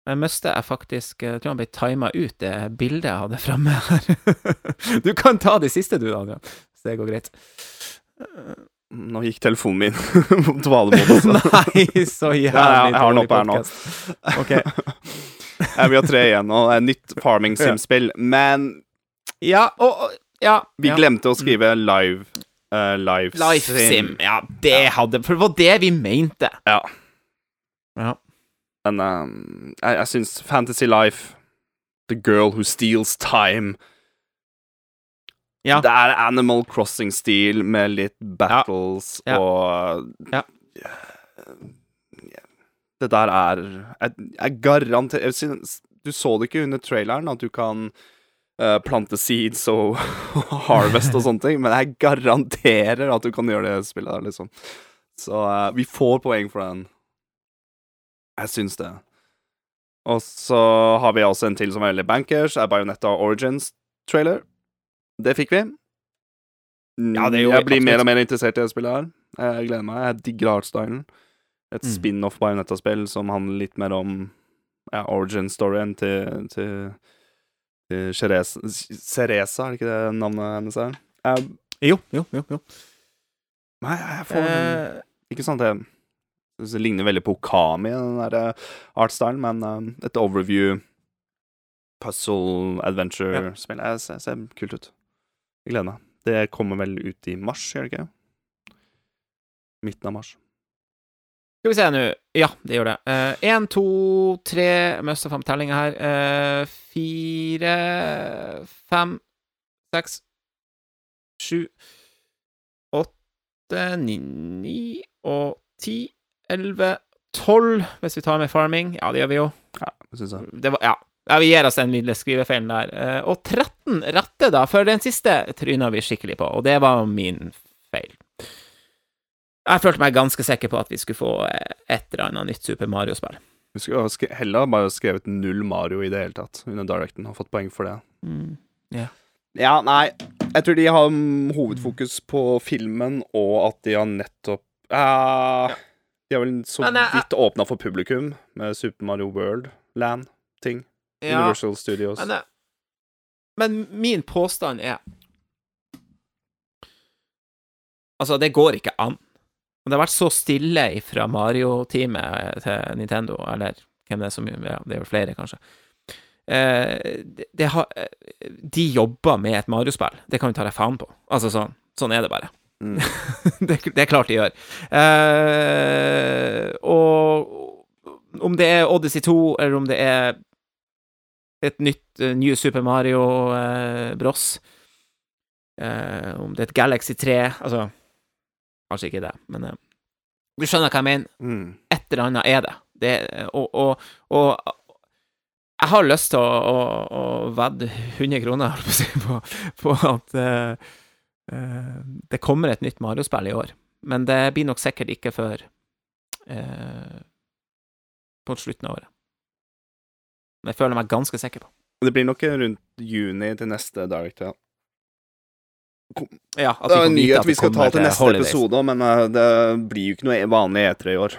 Jeg mista jeg faktisk Jeg tror han ble tima ut, det bildet jeg hadde framme her. du kan ta de siste, du, Adrian, hvis det går greit. Nå gikk telefonen min på dvalemodus. Nei, så jævlig Ja, jeg, jeg har den dårlig oppe her nå. podcast. Ok. Eh, Vi har tre igjen, og det er nytt Farming. Sim-spill. Men Ja, og og- Ja. Vi glemte å skrive live uh, Live, Life Sim. Ja, det hadde For det var det vi mente. Ja. Ja. Men um, jeg, jeg syns Fantasy Life, The Girl Who Steals Time Ja. Det er Animal Crossing-stil med litt battles Ja. og Ja. Det der er Jeg, jeg garanterer Du så det ikke under traileren, at du kan uh, plante seeds og harvest og sånne ting, men jeg garanterer at du kan gjøre det spillet der, liksom. Så uh, vi får poeng for den. Jeg syns det. Og så har vi også en til som er veldig bankers, er Bayonetta Origins-trailer. Det fikk vi. Mm, Ja, det er jo jeg blir absolutt. mer og mer interessert i det spillet her. Jeg gleder meg. Jeg digger artstylen. Et Mm. spin-off Bayonetta-spill som handler litt mer om ja, origin-storyen til, til, til Ceresa, er det ikke det navnet hennes er? Jeg, Jo, jo, jo. jo. nei, jeg får Eh, Ikke at det, det ligner veldig på Okami, den der eh, artstylen, men uh, et overview puzzle adventure-spill. Jeg ser, ser kult ut. Jeg gleder meg. Det kommer vel ut i mars, gjør det ikke? Midten av mars. Skal vi se nå. Ja, det gjør det. Én, to, tre mista fem tellinger her. Eh, fire, fem, seks, sju, åtte, ni, ni og ti, elleve, tolv, hvis vi tar med farming. Ja, det gjør vi jo. Ja, det syns jeg. Det var, ja. Ja, vi gir oss den lille skrivefeilen der. Eh, og 13 rette, da, for den siste tryna vi skikkelig på, og det var min feil. Jeg følte meg ganske sikker på at vi skulle få eh, et eller annet nytt Super Mario-spill. Vi skulle heller bare skrevet null Mario i det hele tatt under Directen og fått poeng for det. Mm. Ja, nei. Jeg tror de har hovedfokus på filmen, og at de har nettopp uh, De har vel så eh, vidt åpna for publikum med Super Mario World, Land-ting. Universal Studios. men, eh, men min påstand er Altså, det går ikke an. Og det har vært så stille fra Mario-teamet til Nintendo, eller hvem det er som Ja, det er jo flere, kanskje. Eh, det, det har, eh, de jobber med et Mario-spill. Det kan vi ta deg faen på. Altså sånn. Sånn er det bare. Mm. det, det er klart de gjør. Eh, og om det er Odyssey 2, eller om det er et nytt uh, New Super Mario uh, Bros, Uh, om det er et Galaxy 3 Altså, kanskje ikke det, men uh, du skjønner hva jeg mener Mm. et eller annet er det. det og, og, og jeg har lyst til å, å, å vedde 100 kroner på, på, at eh, eh, det kommer et nytt Mario-spill i år. Men det blir nok sikkert ikke før eh, på slutten av året. Men jeg føler meg ganske sikker på. Det blir nok rundt juni til neste Director. ja. Ja, at Det er en nyhet vi skal ta til neste Holidays. episode, men eh, det blir jo ikke noe vanlig E3 i år.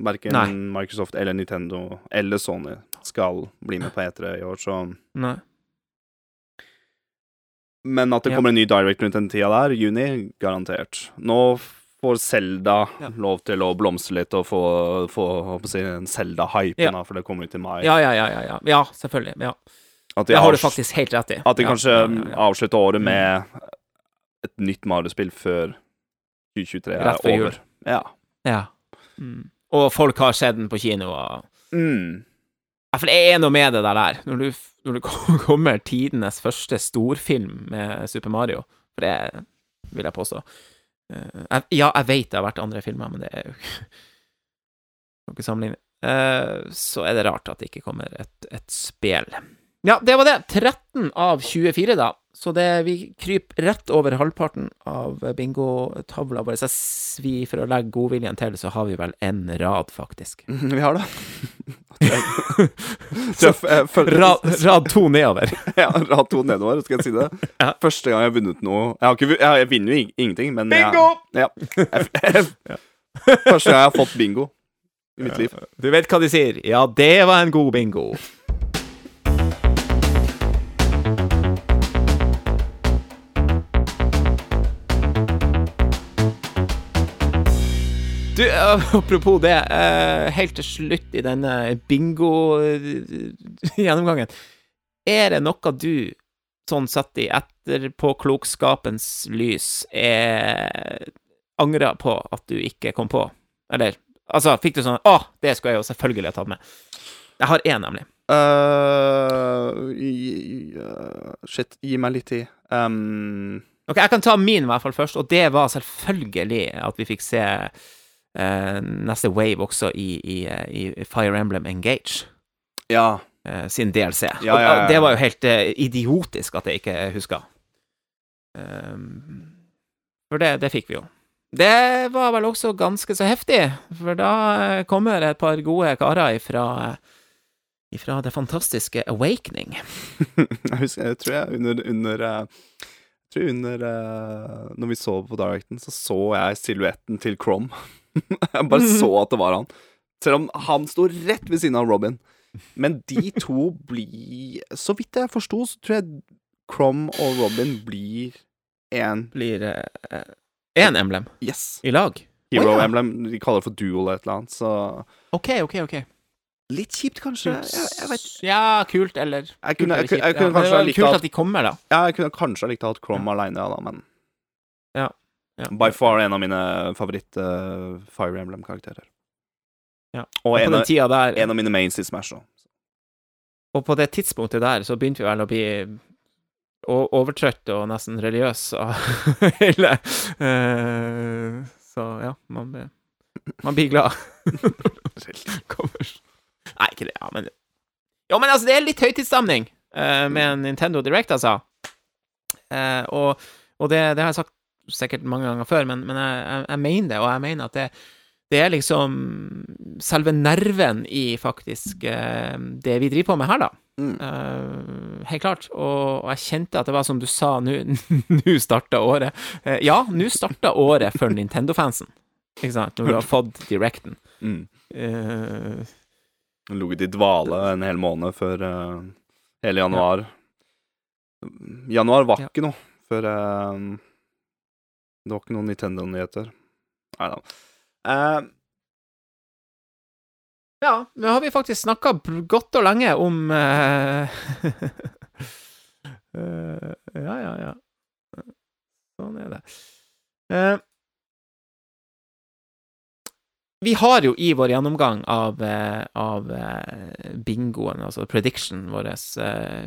Verken Microsoft eller Nintendo eller Sony skal bli med på E3 i år, så Nei. Men at det Ja. kommer en ny Direct rundt den tida der, juni, garantert. Nå får Selda Ja. lov til å blomstre litt og få, få si, en Selda-hype, Ja. for det kommer ut i mai. Ja, ja, ja, ja, ja. Ja, selvfølgelig. Ja. At de, Det har du faktisk helt rett i. at de kanskje avslutter året med et nytt Mario-spill før 2023 er Rett før jul. over. Ja. Ja. Mm. Og folk har sett den på kino, og Mm. Ja, for det er noe med det der der. Når du, når du kommer tidenes første storfilm med Super Mario, for det vil jeg påstå jeg, Ja, jeg vet det har vært andre filmer, men det er jo ikke ikke sammenligne. Eh, så er det rart at det ikke kommer et, et spel. Ja, det var det. 13 av 24, da. Så det, vi kryper rett over halvparten av bingotavla vår. Så vi, for å legge godviljen til, så har vi vel en rad, faktisk. Vi har det. Så Rad, rad to nedover. Ja, rad to nedover, skal jeg si det. Ja. Første gang jeg har vunnet noe Jeg, har ikke, jeg, jeg vinner jo ingenting, men Bingo! Jeg, ja. Første gang jeg har fått bingo i mitt liv. Du vet hva de sier? Ja, det var en god bingo. Du, eh, apropos det, eh, helt til slutt i denne bingo-gjennomgangen. Er det noe du sånn sett i etterpåklokskapens lys er angra på at du ikke kom på? Eller altså, fikk du sånn Å, det skulle jeg jo selvfølgelig ha tatt med. Jeg har én, nemlig. Uh, i- shit, gi meg litt tid. Um, Ok, Jeg kan ta min i hvert fall først, og det var selvfølgelig at vi fikk se eh, neste wave også i, i, i Fire Emblem Engage. ja. eh, sin DLC. Ja, ja, ja. det var jo helt eh, idiotisk at jeg ikke huska. Um, for det, det fikk vi jo. Det var vel også ganske så heftig, for da eh, kommer et par gode karer ifra Ifra det fantastiske Awakening. jeg husker, jeg tror jeg under, under eh, jeg tror under eh, Når vi så på Directen, så så jeg silhuetten til Crom. jeg bare så at det var han. Selv om han sto rett ved siden av Robin. Men de to blir Så vidt jeg forsto, så tror jeg Crom og Robin blir én Blir én emblem Yes. i lag. Hero oh, ja. Emblem. De kaller det for duel eller et eller annet, så OK, OK, OK. Litt kjipt, kanskje. Jeg, jeg vet Ja, kult eller Jeg kult kunne- jeg, jeg kunne- jeg kunne Ja, Kult at- at de kommer, da. Ja, jeg kunne kanskje likt å ha Crom alene, ja, da, men Ja. Ja. By far en av mine favoritt-Fire Emblem-karakterer. Ja. Og Og en, av- der en av mine mains i Smash. da. Og på det tidspunktet der så begynte vi vel å bli overtrøtt og nesten religiøs av hele uh, Så ja, man blir, man blir glad. Kommer. Nei, ikke det, ja, men Jo, men altså, det er litt høytidsstemning uh, med en Nintendo Direct, altså. Uh, og og det, det har jeg sagt sikkert mange ganger før, men, men jeg, jeg, jeg mener det, og jeg mener at det, det er liksom selve nerven i faktisk eh, det vi driver på med her, da. Mm. Uh, helt klart. Og, og jeg kjente at det var som du sa, nå starta året. Uh, ja, nå starta året for Nintendo-fansen. Ikke sant? Når du har fått Directen. Mm. Uh, Ligget i dvale en hel måned før eh, hele januar. Januar var Ja. ikke noe før eh, Det var ikke noen Nintendo-nyheter. Nei da. Uh, ja, nå har vi faktisk snakka godt og lenge om uh, uh, Ja, ja, ja. Sånn er det. Vi har jo i vår gjennomgang av, eh, av eh, bingoen, altså predictionen vår, eh,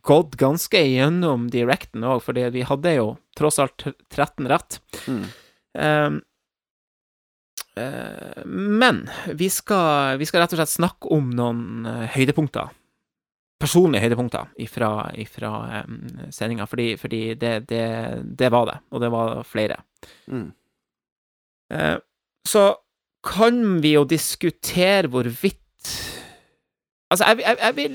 gått ganske gjennom directen òg, fordi vi hadde jo tross alt 13 rett. mm. Um, uh, men vi skal, vi skal rett og slett snakke om noen høydepunkter. Personlige høydepunkter ifra, ifra um, sendinga, fordi, fordi det, det, det var det, og det var flere. Mm. Uh, så kan vi jo diskutere hvorvidt Altså, jeg, jeg, jeg vil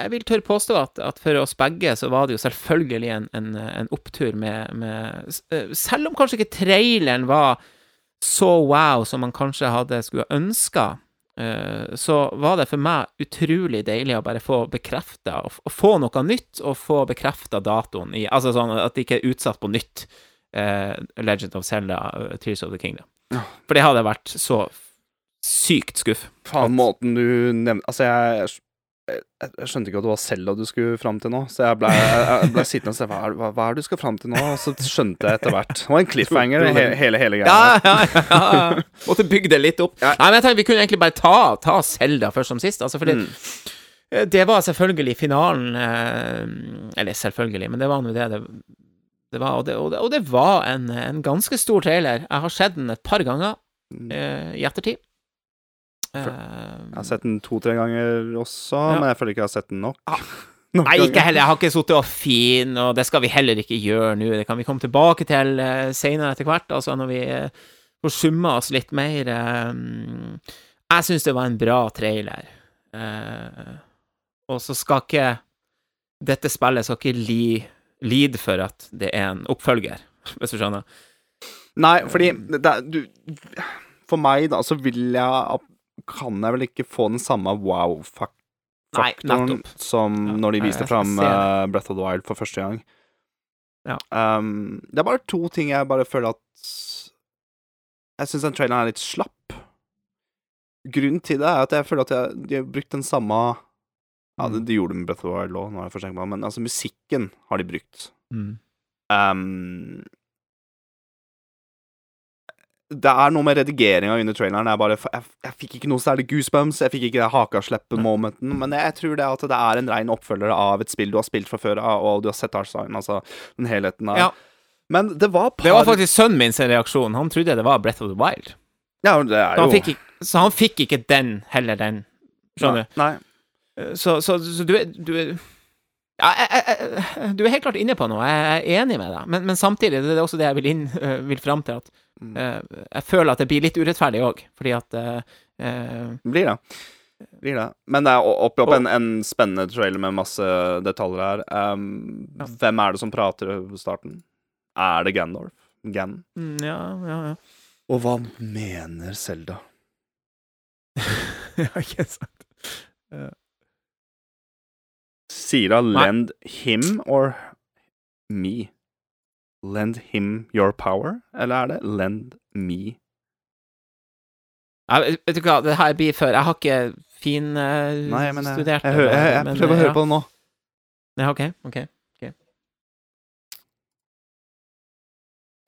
jeg vil tørre påstå at, at for oss begge så var det jo selvfølgelig en, en, en opptur med, med eh, Selv om kanskje ikke traileren var så wow som man kanskje hadde skulle ønska, eh, så var det for meg utrolig deilig å bare få bekrefta Å få noe nytt, og få bekrefta datoen i Altså sånn at det ikke er utsatt på nytt. eh, Legend of Zelda, Tears of the Kingdom. For det hadde vært så sykt skuff. Faen, måten du nevnte Altså, jeg, jeg, jeg skjønte ikke at det var Selda du skulle fram til nå, så jeg ble, jeg, ble sittende og se hva, hva, hva er det du skal fram til nå? Og så skjønte jeg etter hvert. Det var en cliffhanger, he, hele, hele greia. Ja, ja, ja. Måtte bygge det litt opp. Ja. Nei, men jeg tenker Vi kunne egentlig bare ta, ta Zelda først som sist. Altså, fordi Mm. eh, Det var selvfølgelig finalen eh, Eller selvfølgelig, men det var nå det det, det var. Og det, og det, og det var en, en ganske stor trailer. Jeg har sett den et par ganger Mm. eh, i ettertid. Eh, Jeg har sett den to-tre ganger også, Ja. men jeg føler ikke jeg har sett den nok. Ah. Nei, Nei, ikke heller. Jeg har ikke sittet og fin, og det skal vi heller ikke gjøre nå. Det kan vi komme tilbake til uh, seinere etter hvert, altså når vi uh, får summa oss litt mer. Uh, jeg syns det var en bra trailer. Uh, og så skal ikke Dette spillet skal ikke li, lide for at det er en oppfølger, hvis du skjønner. Nei, fordi det, du For meg, da, så vil jeg Kan jeg vel ikke få den samme wow-faktoren som Ja, når de viste fram eh, Breath of the Wild for første gang. Ja. Um, det er bare to ting jeg bare føler at Jeg syns den traileren er litt slapp. Grunnen til det er at jeg føler at jeg, de har brukt den samme Ja, det, de gjorde det med Breath of the Wild òg, nå har jeg for meg, men altså, musikken har de brukt. Mm. Um, det er noe med redigeringa under traileren. Jeg, bare, jeg, jeg fikk ikke noe særlig goosebumps. Jeg fikk ikke det hakaslepp-momenten. Men jeg tror det at det er en rein oppfølger av et spill du har spilt fra før av, og du har sett Arsign, altså den helheten av Ja. Men det var par Det var faktisk sønnen min sin reaksjon. Han trodde det var Breath of the Wild. Ja, det er Så han jo fikk, så han fikk ikke den, heller den. Skjønner du? Nei. Så, så, så du er, du er ja, jeg, jeg, du er helt klart inne på noe, jeg er enig med deg, men, men samtidig det er også det jeg vil, inn, øh, vil fram til, at Mm. øh, jeg føler at det blir litt urettferdig òg, fordi at øh, Blir det. Blir det. Men det er oppi opp Og- en, en spennende trailer med masse detaljer her. Um, Ja. Hvem er det som prater på starten? Er det Gandorf? Gan? mm, Ja, ja, ja. Og hva mener Selda? ja, ikke sant. Sier hun 'lend him' or 'me'? Lend him your power, eller er det 'lend me'? Jeg, vet du hva, det her blir før Jeg har ikke fin uh, Nei, men jeg, studert jeg, jeg, jeg men, prøver å ja. høre på det nå. Ja, OK. ok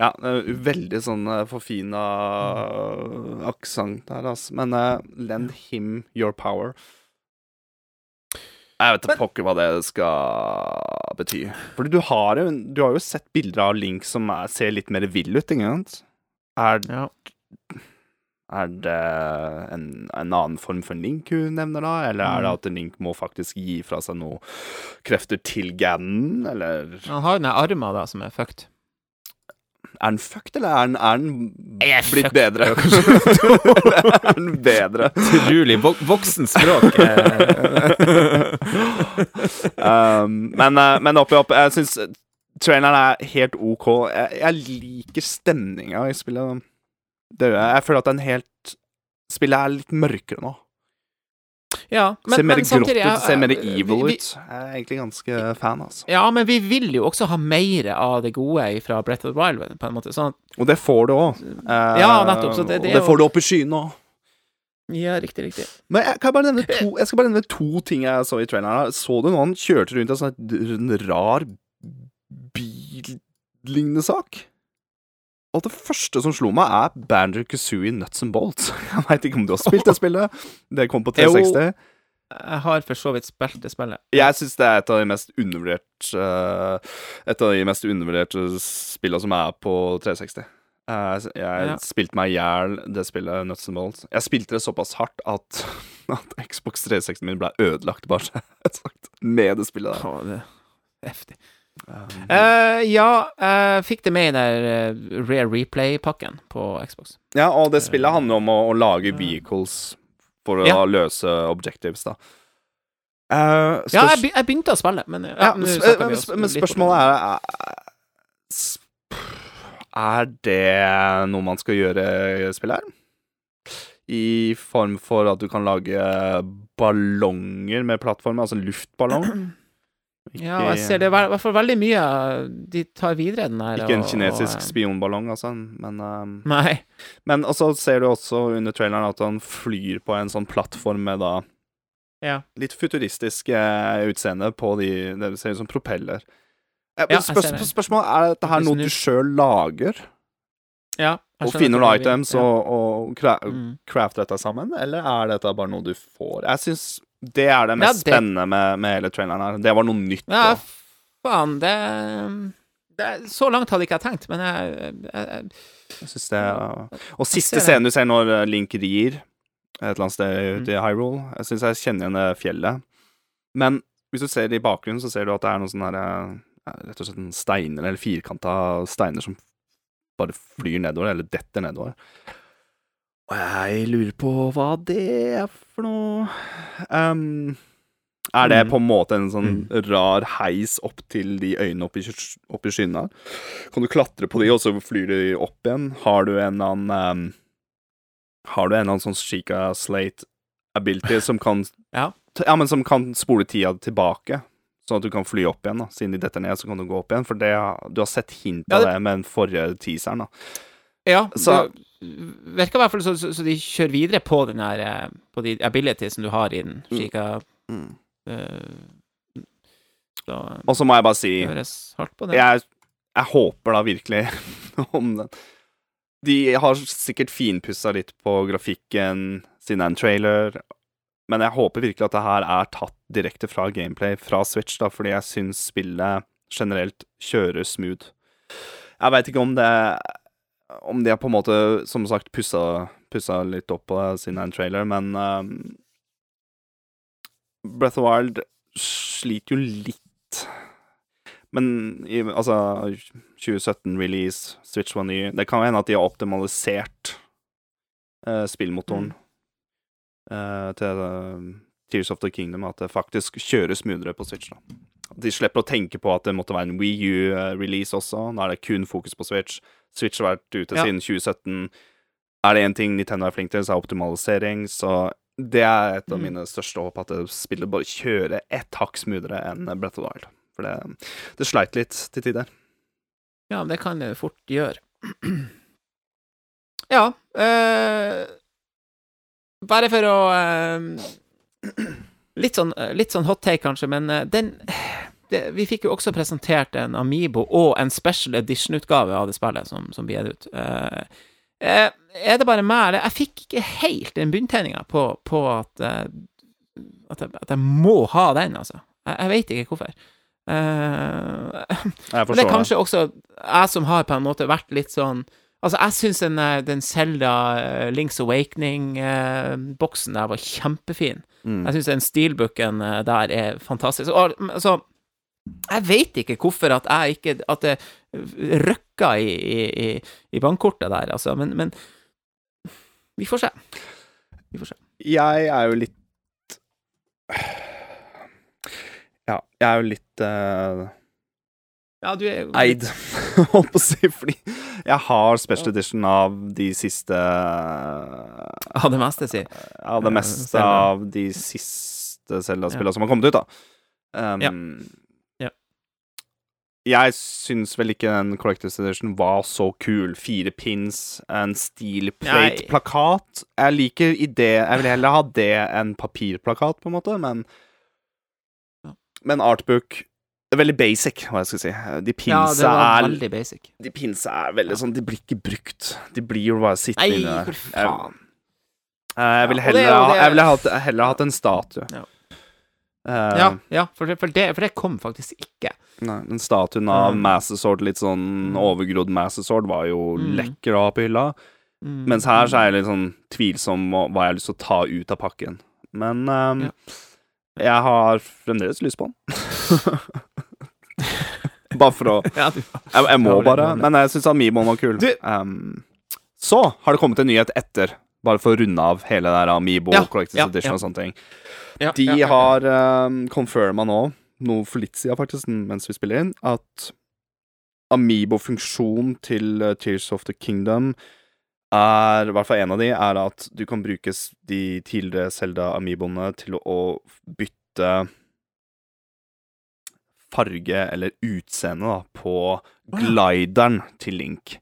Ja, er veldig sånn forfina forfina aksent der, altså. Men uh, 'lend him your power' Jeg vet da pokker hva det skal bety. Fordi du har jo, du har jo sett bilder av Link som er, ser litt mer vill ut, ikke sant? Er, Ja. er det en, en annen form for Link hun nevner da? Eller er det Mm. at Link må faktisk gi fra seg noen krefter til Ganon, eller Han har jo den armen da, som er fucked. Er den fucked, eller er den, er den er blitt fucked, bedre? er den bedre? Utrolig vok voksen språk. eh. um, men, eh, men oppi opp, jeg syns traileren er helt OK. Jeg, jeg liker stemninga i spillet. Det gjør jeg. Jeg føler at den helt Spillet er litt mørkere nå. Ja, men, ser mer men grått samtidig ut, ser mer jeg- evil vi- ut. Jeg er egentlig ganske fan, altså. Ja, men vi vil jo også ha mer av det gode fra Breath of the Wild, på en måte. Sånn at Og det får du òg. Ja, nettopp, så det- det og det får du opp i skyene òg. Ja, riktig, riktig. Men jeg, kan bare nevne to, jeg skal bare nevne to ting jeg så i traileren. Så du noen kjørte rundt en sånn rar billignende sak? Og det første som slo meg, er Bander Kazooie Nuts and Bolts. Jeg veit ikke om du har spilt det spillet. Det kom på 360. Jeg har for så vidt spilt det spillet. Jeg syns det er et av de mest undervurderte eh, Et av de mest undervurderte spillene som er på 360. Eh, jeg Ja. spilte meg i hjel det spillet, Nuts and Balls. Jeg spilte det såpass hardt at, at Xbox 360 min ble ødelagt, bare jeg sagt, med det spillet der. Oh, det er heftig. uh, ja, jeg fikk det med i den eh, Rare Replay-pakken på Xbox. Ja, og det spillet handler om å, å lage vehicles for å Ja. løse objectives, da. Ja, jeg, be jeg begynte å spille, men ja, Ja, men, men, spørsmålet er, er Er det noe man skal gjøre her? I form for at du kan lage ballonger med plattformer, altså luftballong? Ja, jeg ser det i hvert fall veldig mye De tar videre den her. Ikke en kinesisk og, spionballong, altså, men um, Nei. Men også ser du også under traileren at han flyr på en sånn plattform med da Ja. litt futuristisk eh, utseende på de Det ser ut som propeller. Ja, men spør spør spørsmålet er dette her noe du sjøl lager? Ja, Og finner noen items Ja. og, og cra Mm. crafter dette sammen, eller er dette bare noe du får? Jeg syns det er det mest Ja, det- spennende med, med hele traileren her. Det var noe nytt. Ja, faen, det, det Så langt hadde ikke jeg tenkt, men jeg, jeg, jeg synes det Og siste scenen du ser når eh, Link rir et eller annet sted Mm. ute i Hyrule, jeg syns jeg kjenner igjen det fjellet. Men hvis du ser i bakgrunnen, så ser du at det er noen sånne her, eh, rett og slett en steiner, eller firkanta steiner som bare flyr nedover, eller detter nedover. Og jeg lurer på hva det er for noe um, Er det Mm. på en måte en sånn rar heis opp til de øynene oppi, oppi skyene? Kan du klatre på de, og så flyr de opp igjen? Har du en eller annen um, Har du en eller annen sånn Chica Slate ability som kan Ja. Ja, men som kan spole tida tilbake? Sånn at du kan fly opp igjen, da. Siden de detter ned, så kan du gå opp igjen. For det, du har sett hint Ja, det- det med den forrige teaseren, da. Ja, Så- det virker i hvert fall så, så, så de kjører videre på den her eh, På de abilitiesene som du har i den. Slik at Eh, så Og så må jeg bare si jeg, jeg håper da virkelig om den De har sikkert finpussa litt på grafikken siden det er en trailer, men jeg håper virkelig at det her er tatt direkte fra gameplay fra Switch, da, fordi jeg syns spillet generelt kjører smooth. Jeg veit ikke om det Om de har på en måte, som sagt, pussa, pussa litt opp på er en trailer, men um, Breath of Wild sliter jo litt. Men i, altså 2017-release, Switch var ny. Det kan hende at de har optimalisert uh, spillmotoren. eh, til eh, Tears of the Kingdom, at det faktisk kjøres smoothere på Switch. da. De slipper å tenke på at det måtte være en Wii U-release også. Nå er det kun fokus på Switch. Switch har vært ute Ja. siden 2017. Er det én ting Nintendo er flink til, så er optimalisering. Så det er et av Mm. mine største håp, at spillet bare kjører ett hakk smoothere enn Breath of the Wild. For det, det sleit litt til tider. Ja, det kan det fort gjøre. Ja eh, Bare for å uh, litt, sånn, litt sånn hot take, kanskje, men uh, den det, Vi fikk jo også presentert en Amibo og en special edition-utgave av det spillet som, som blir gitt ut. Eh, eh, er det bare meg, eller Jeg fikk ikke helt den bunntegninga på, på at, eh, at, jeg, at jeg må ha den, altså. Jeg, jeg veit ikke hvorfor. Eh, Jeg forstår det Det er kanskje også jeg som har på en måte vært litt sånn Altså, jeg syns den, eh, den Zelda eh, Links Awakening-boksen der var kjempefin. Mm. Jeg syns den steelbooken eh, der er fantastisk. Og, altså, jeg veit ikke hvorfor at jeg ikke At det røkka i, i, i, bankkortet der, altså, men, men Vi får se. Vi får se. Jeg er jo litt Ja, jeg er jo litt eh, Ja, du er jo eid, holdt på å si, fordi jeg har special edition av de siste Av det meste, si. Av det meste Zelda. av de siste Zelda-spillene som har kommet ut, da. Um, Ja. Ja. Jeg syns vel ikke den Collectors Edition var så kul. Fire pins, en steel plate-plakat. Jeg liker idé Jeg vil heller ha det enn papirplakat, på en måte, men Ja. Men artbook det er veldig basic, hva jeg skal si. De Ja, pinsa det var er veldig basic. De pinsa er veldig sånn De blir ikke brukt. De blir jo bare sittende Nei, for faen. Jeg, jeg ville Ja, og det heller, det- jeg ville hatt, heller hatt en statue. Ja. uh, Ja, ja for, det, for, det, for det kom faktisk ikke. Nei, den statuen av Mm. Master Sword, litt sånn overgrodd Master Sword, var jo Mm. lekker å ha på hylla. Mm. Mens her så er jeg litt sånn tvilsom om hva jeg har lyst til å ta ut av pakken. Men um, Ja. jeg har fremdeles lyst på den. bare for å Jeg, jeg må bare. Men jeg syns Amiiboen var kul. Ehm, så har det kommet en nyhet etter, bare for å runde av hele det der Amiibo Ja, Collectors Edition ja. og sånne ting. De har um, confirma nå, noe for litt siden faktisk, mens vi spiller inn, at Amiibo-funksjon til uh, Tears of the Kingdom er, i hvert fall en av de, er at du kan bruke de tidligere Zelda-amiiboene til å bytte farge eller utseende da, på glideren til Link.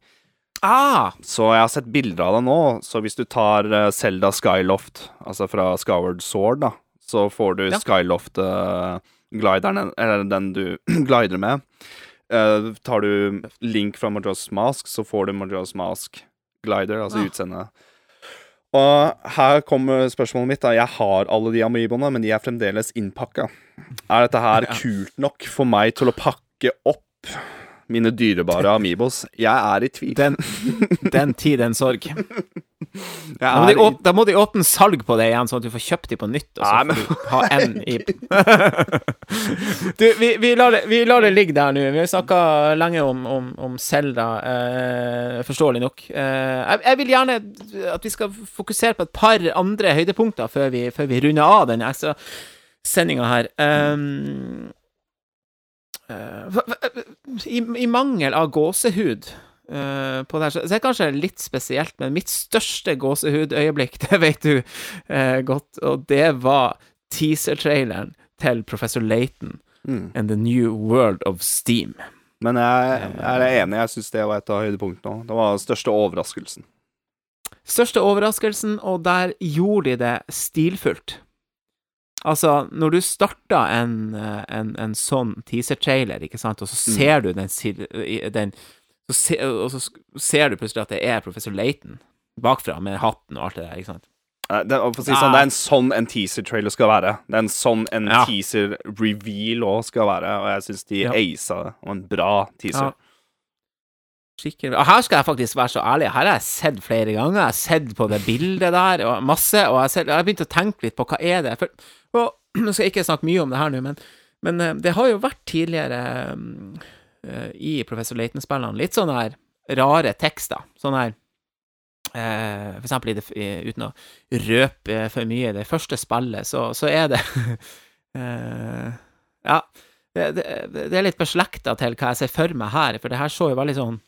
Ah! Så jeg har sett bilder av det nå. Så hvis du tar Selda Zelda Skyloft, altså fra Skyward Sword, da, så får du Ja. Skyloft-glideren, eller den du glider med. Uh, tar du Link fra Majora's Mask, så får du Majora's Mask glider, altså Ah. utseende. Og her kommer spørsmålet mitt. da Jeg har alle de amiiboene, men de er fremdeles innpakka. Er dette her Ja. kult nok for meg til å pakke opp mine dyrebare Amibos. Jeg er i tvil. Den, den tid, den sorg. Da må, de åpne, da må de åpne salg på det igjen, sånn at du får kjøpt de på nytt, og så Nei, får du ha en i Du, vi, vi, lar det, vi lar det ligge der nå. Vi har snakka lenge om, om, om Zelda, eh, forståelig nok. Eh, jeg, jeg vil gjerne at vi skal fokusere på et par andre høydepunkter før vi, før vi runder av den ekstra sendinga her. Um, i, I mangel av gåsehud eh, på det her, så det er kanskje litt spesielt, men mitt største gåsehudøyeblikk, det vet du eh, godt, og det var teaser-traileren til Professor Laton Mm. and The New World of Steam. Men jeg, jeg er enig. Jeg syns det var et av høydepunktene. Det var den største overraskelsen. Største overraskelsen, og der gjorde de det stilfullt. Altså, når du starter en, eh, en, en sånn teaser-trailer, ikke sant, og så Mm. ser du den, den så se, Og så ser du plutselig at det er professor Laton bakfra, med hatten og alt det der, ikke sant. Det, si sånn, det er en sånn en teaser-trailer skal være. Det er en sånn en Ja. teaser-reveal òg skal være, og jeg syns de Ja. aisa det. Og en bra teaser. Ja. Skikkelig. Og her skal jeg faktisk være så ærlig. Her har jeg sett flere ganger. Jeg har sett på det bildet der, og masse, og jeg har, begynt å tenke litt på hva er det For, og, Nå skal jeg ikke snakke mye om det her nå, men, men eh, det har jo vært tidligere um, i Professor Layton-spillene litt sånne her rare tekster. Sånne her uh, For eksempel det, uten å røpe for mye, i det første spillet, så, så er det uh, Ja. Det, det, det er litt beslekta til hva jeg ser for meg her, for det her så jo veldig sånn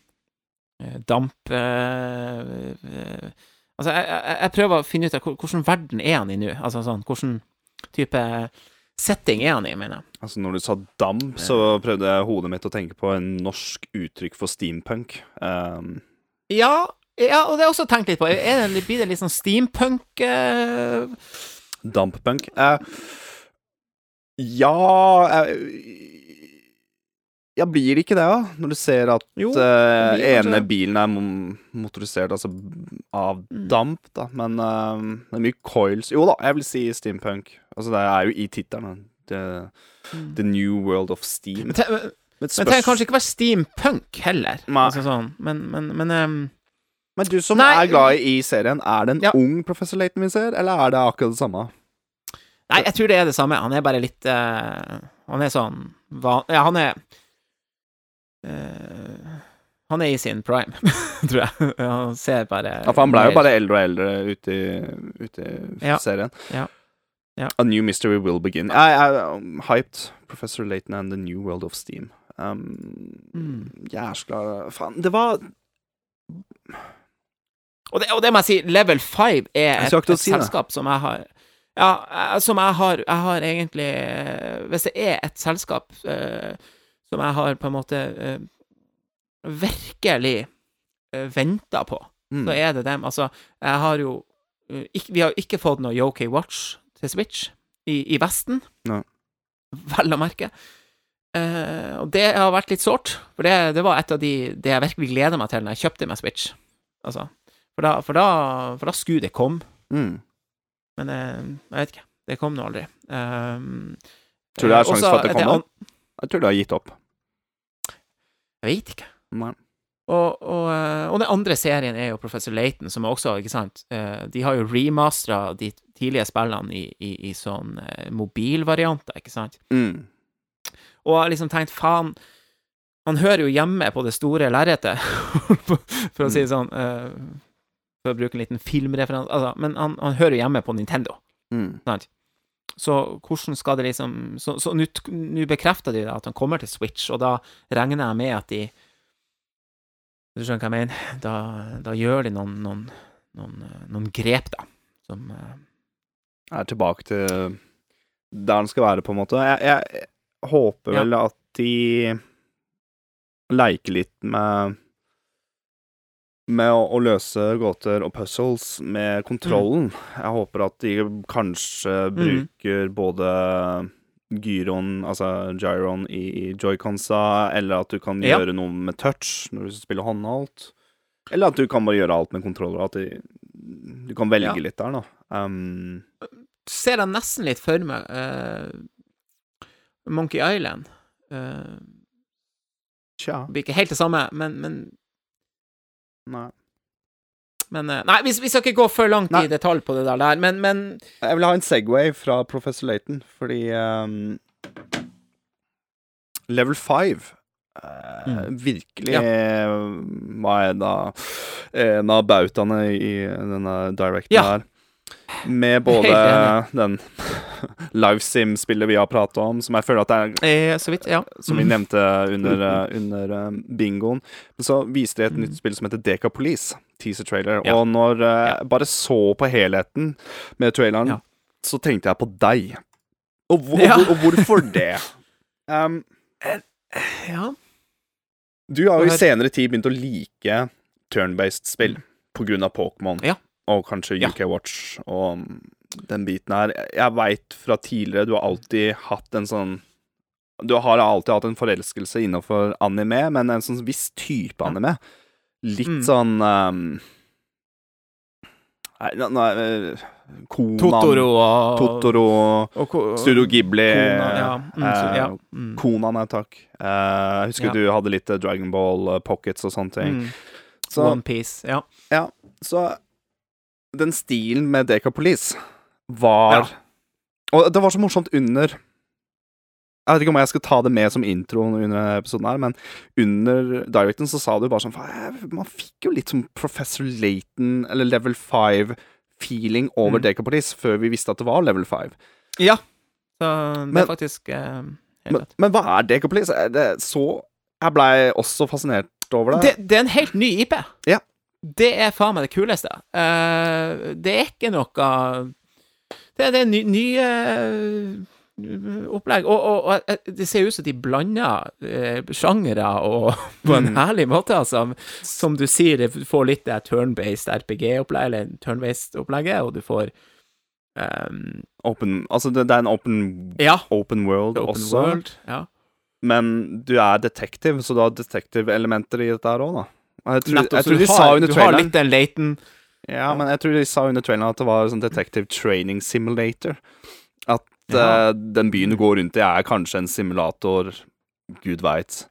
damp eh, eh, Altså, jeg, jeg, jeg prøver å finne ut av hvordan verden er han i nå. Altså sånn, hvordan type setting er han i, mener jeg. Altså, når du sa damp, så prøvde jeg hodet mitt å tenke på en norsk uttrykk for steampunk. Um, Ja, ja, og det har jeg også tenkt litt på. Er det, blir det litt sånn steampunk eh, Damppunk. Eh, ja eh, Ja, blir det ikke det, da? Når du ser at Jo, kanskje ene det. bilen er motorisert altså av Mm. damp, da. Men uh, det er mye coils Jo da, jeg vil si steampunk. Altså, det er jo i tittelen. The, the New World of Steam. Men, te, men det trenger kanskje ikke være steampunk heller. Altså sånn, men, men, men um Men du som Nei. er glad i serien, er det en Ja. ung professor Laton vi ser, eller er det akkurat det samme? Nei, jeg tror det er det samme. Han er bare litt uh, Han er sånn van... Ja, han er Han er i sin prime, tror jeg. Han ser bare Ja, for han ble jo bare eldre og eldre ute i, ute i Ja. serien. Ja. Ja. A new mystery will begin. I, I, um, hyped. Professor Laton and the new world of steam. Um, Mm. Jæskla Faen, det var Og det, og det må jeg si, Level 5 er et, et si selskap som jeg har Ja, eh, som jeg har Jeg har egentlig eh, Hvis det er et selskap eh, som jeg har på en måte eh, virkelig uh, venta på, mm. så er det dem. Altså, jeg har jo eh, ikke, Vi har jo ikke fått noe Yoki Watch til Switch i, i Vesten, Nei. vel å merke. Eh, og det har vært litt sårt, for det, det var et av de det jeg virkelig gleda meg til når jeg kjøpte meg Switch. Altså, for da, for da, for da skulle det komme, Mm. men eh, jeg vet ikke. Det kom nå aldri. Um, Tror du det er eh, sjanse for at det et kommer? Jeg tror du har gitt opp. Jeg vet ikke. Nei. Og, og, eh, og den andre serien er jo Professor Laton, som er også, ikke sant eh, De har jo remastera de tidlige spillene i, i, i sånn eh, mobilvarianter, ikke sant? Mm. Og jeg har liksom tenkt, faen Han hører jo hjemme på det store lerretet, for å si det sånn, eh, for å bruke en liten filmreferanse, altså, men han, han hører jo hjemme på Nintendo, Mm. sant? Så hvordan skal det liksom Så, så nå bekrefter de at han kommer til Switch, og da regner jeg med at de Du skjønner hva jeg mener? Da, da gjør de noen, noen, noen, eh, noen grep, da, som eh, er tilbake til der den skal være, på en måte. Jeg, jeg, håper Ja. vel at de leker litt med med å, å løse gåter og puzzles med kontrollen. Jeg håper at de kanskje bruker både gyroen, altså gyroen i joyconsa, eller at du kan Ja. gjøre noe med touch når du spiller håndholdt. Eller at du kan bare gjøre alt med kontroller. At de, du kan velge Ja. litt der, da. Um, ser jeg nesten litt for meg uh, Monkey Island. Uh, tja. det blir ikke helt det samme, men, men, Nei. men eh, Nei, vi, vi skal ikke gå for langt Nei. i detalj på det der, men, men Jeg vil ha en Segway fra Professor Laton, fordi um, Level 5 uh, Mm. virkelig var en av, en av bautaene i denne directen Ja. her. Med både den den LiveSim-spillet vi har pratet om, som jeg føler at det er eh, Så vidt, ja. som vi nevnte under, eh, under eh, bingoen. Men så viste de et nytt spill som heter Deca Police, teaser-trailer. Ja. Og når jeg jeg bare så på helheten med traileren, Ja. så tenkte jeg på deg. Og, hvor, Ja. og, og hvorfor det? Um, ja. du har jo i senere tid begynt å like turn-based spill på grunn av Pokémon. Ja. Og kanskje Ja. UK Watch og den biten her Jeg, veit fra tidligere du har alltid hatt en sånn Du har alltid hatt en forelskelse innenfor anime, men en sånn viss type anime. Litt Mm. sånn um, Nei, nei er- Konan Totoro og Totoro og ko- Studio Ghibli Konan, ja. Mm, så, eh, ja. Mm. Konan, nei takk. Eh, jeg husker Ja. du hadde litt eh, Dragon Ball eh, Pockets og sånne ting. Mm. Så, One Piece, ja. ja, så den stilen med Decapolis var Ja. Og det var så morsomt under Jeg vet ikke om jeg skal ta det med som intro under episoden her, men under directen så sa du bare sånn Man fikk jo litt som Professor Laton eller Level 5-feeling over Mm. Decapolis før vi visste at det var Level 5. Ja. Så det Men- er faktisk eh, Men, men hva er Decapolis? Er det så Jeg blei også fascinert over det. Det, det er en helt ny IP. Ja. Det er faen meg det kuleste. Uh, det er ikke noe Det, det er ny, nye eh, opplegg. Og, og, og eh, det ser ut som de blander uh, sjangere og på en Mm. herlig måte, altså. Som du sier, det får litt det turn-based RPG-opplegget, eller turn-based-opplegget, og du får um, Open, altså det, det er en open, Ja. open world Open også, world. Ja. men du er detektiv, så du har detektivelementer i dette her òg, da. Jeg tror, Nettopp. jeg tror de har, sa under du har traileren litt den Laton Ja, men jeg tror de sa under traileren at det var sånn detective training simulator. At Ja. uh, den byen du går rundt i, er kanskje en simulator, gud veit.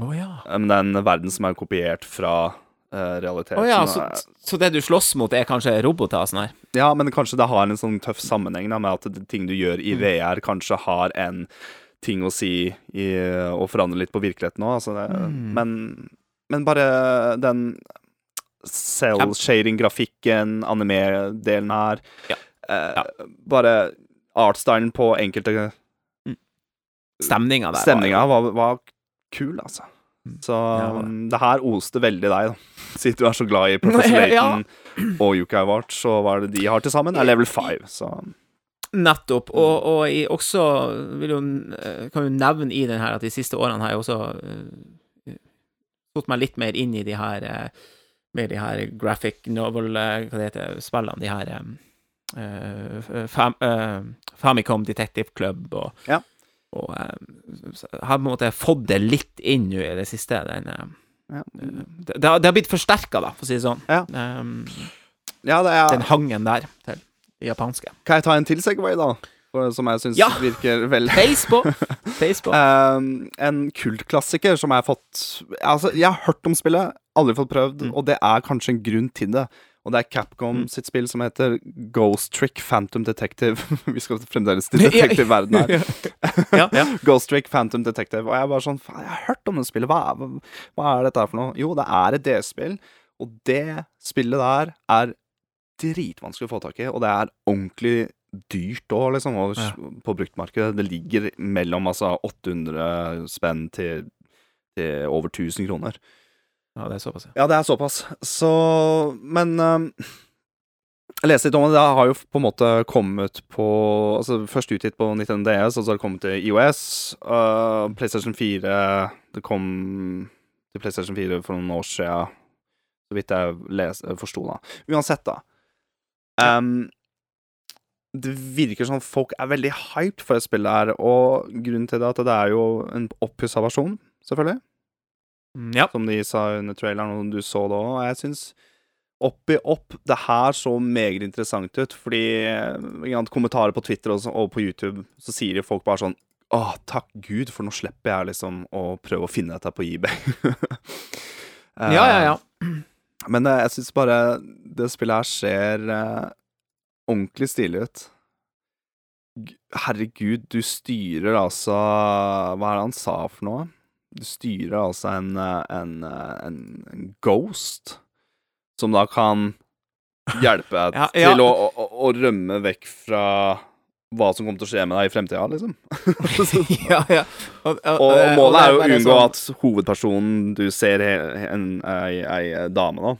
Oh, ja. Men det er en verden som er kopiert fra uh, realiteten. Oh, ja, så, så det du slåss mot, er kanskje roboter sånn her? Ja, men kanskje det har en sånn tøff sammenheng da, med at det, ting du gjør Mm. i VR, kanskje har en ting å si i og forandre litt på virkeligheten òg. Altså Mm. men, men bare den cell-shading-grafikken, anime-delen her Ja. eh, Ja. Bare artstylen på enkelte Stemninga der. Stemninga var, var kul, altså. Så Ja. um, det her oste veldig deg, da. Siden du er så glad i Professor Ja. Layton og Yukai Wart, så er det de har til sammen, er level 5, så Nettopp. Og, og jeg også vil jo, eh, kan jo nevne i den her at de siste årene har jeg også uh, fått meg litt mer inn i de her med de her graphic novel, eh, hva det heter, spillene. De her eh, eh, fam, uh, Famicom Detective Club og Ja. Og eh, har på en måte fått det litt inn nå i det siste. Den, eh, ja. det, det har blitt forsterka, da, for å si det sånn. Ja. Um, ja, det er den hangen der til japanske. Kan jeg ta en til Segway, da? For, som jeg syns Ja. virker veldig Face på! Face på. Um, en kultklassiker som jeg har fått Altså, jeg har hørt om spillet, aldri fått prøvd, Mm. og det er kanskje en grunn til det. Og det er Capcom Mm. sitt spill som heter Ghost Trick Phantom Detective. Vi skal fremdeles til detektivverdenen her. ja, ja. Ghost Trick Phantom Detective. Og jeg bare sånn Faen, jeg har hørt om det spillet. Hva er, hva er dette her for noe? Jo, det er et DS-spill, og det spillet der er dritvanskelig å få tak i, og det er ordentlig dyrt òg, liksom, og, Ja. på bruktmarkedet. Det ligger mellom altså 800 spenn til, til over 1000 kroner. ja, det er såpass. ja. Ja, det er såpass. Så Men um, jeg leste litt om det. Det har jo på en måte kommet på Altså Først utgitt på 19 DS, og så har det kommet til IOS. Uh, PlayStation 4 Det kom til PlayStation 4 for noen år siden, så vidt jeg les, forsto, da. Uansett, da. Um, det virker som folk er veldig hyped for et spill her, og grunnen til det er at det er jo en oppussa versjon, selvfølgelig Mm, Ja. som de sa under traileren, og du så det òg. Og jeg syns oppi opp det her så meget interessant ut, fordi eh, kommentarer på Twitter og, så- og på YouTube, så sier jo folk bare sånn Åh, takk Gud, for nå slipper jeg liksom å prøve å finne dette på eBay. Eh, ja, ja, ja. Men eh, jeg syns bare det spillet her ser eh, ordentlig stilig ut. Herregud, du styrer altså Hva er det han sa for noe? Du styrer altså en, en, en, en ghost som da kan hjelpe deg Ja, ja. til å, å, å rømme vekk fra hva som kommer til å skje med deg i fremtida, liksom. ja, ja. Og, Og, og målet er jo å unngå sånn- at hovedpersonen du ser, ei dame, da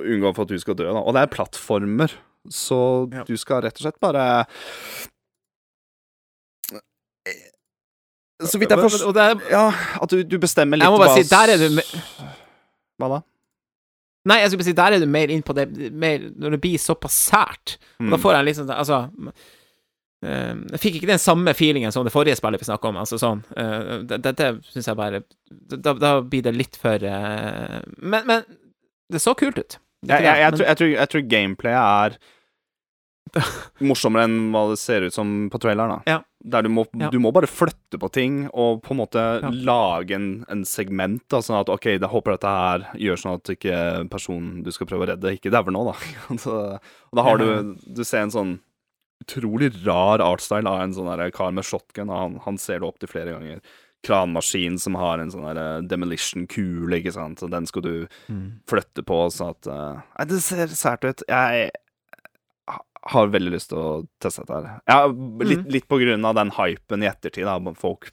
Unngå for at du skal dø, da. Og det er plattformer, så Ja. du skal rett og slett bare Så vidt jeg forstår Ja, at du, du bestemmer litt Jeg må bare hva si, der er du Hva da? Nei, jeg skulle bare si, der er du mer inn på det mer, Når det blir såpass sært. Mm. Da får jeg liksom Altså eh, Jeg fikk ikke den samme feelingen som det forrige spillet vi snakka om. Altså sånn eh, det- Dette syns jeg bare da, da blir det litt for eh, men, men det så kult ut. Jeg, jeg, jeg, tror, jeg, tror, tror gameplayet er morsommere enn hva det ser ut som på traileren. da Ja. Der du må, Ja. du må bare flytte på ting og på en måte Ja. lage en, en segment. Da, sånn at OK, jeg håper dette her gjør sånn at ikke personen du skal prøve å redde, ikke dauer nå, da. Så, og da har du Du ser en sånn utrolig rar artstyle av en sånn kar med shotgun. Han, han ser du opp til flere ganger. Kranmaskin som har en sånn der demolition-kule, ikke sant. Så den skal du Mm. flytte på, sånn at eh, Nei, det ser sært ut. Jeg har veldig lyst til å teste dette her. Ja, litt, Mm. litt på grunn av den hypen i ettertid. Da. Folk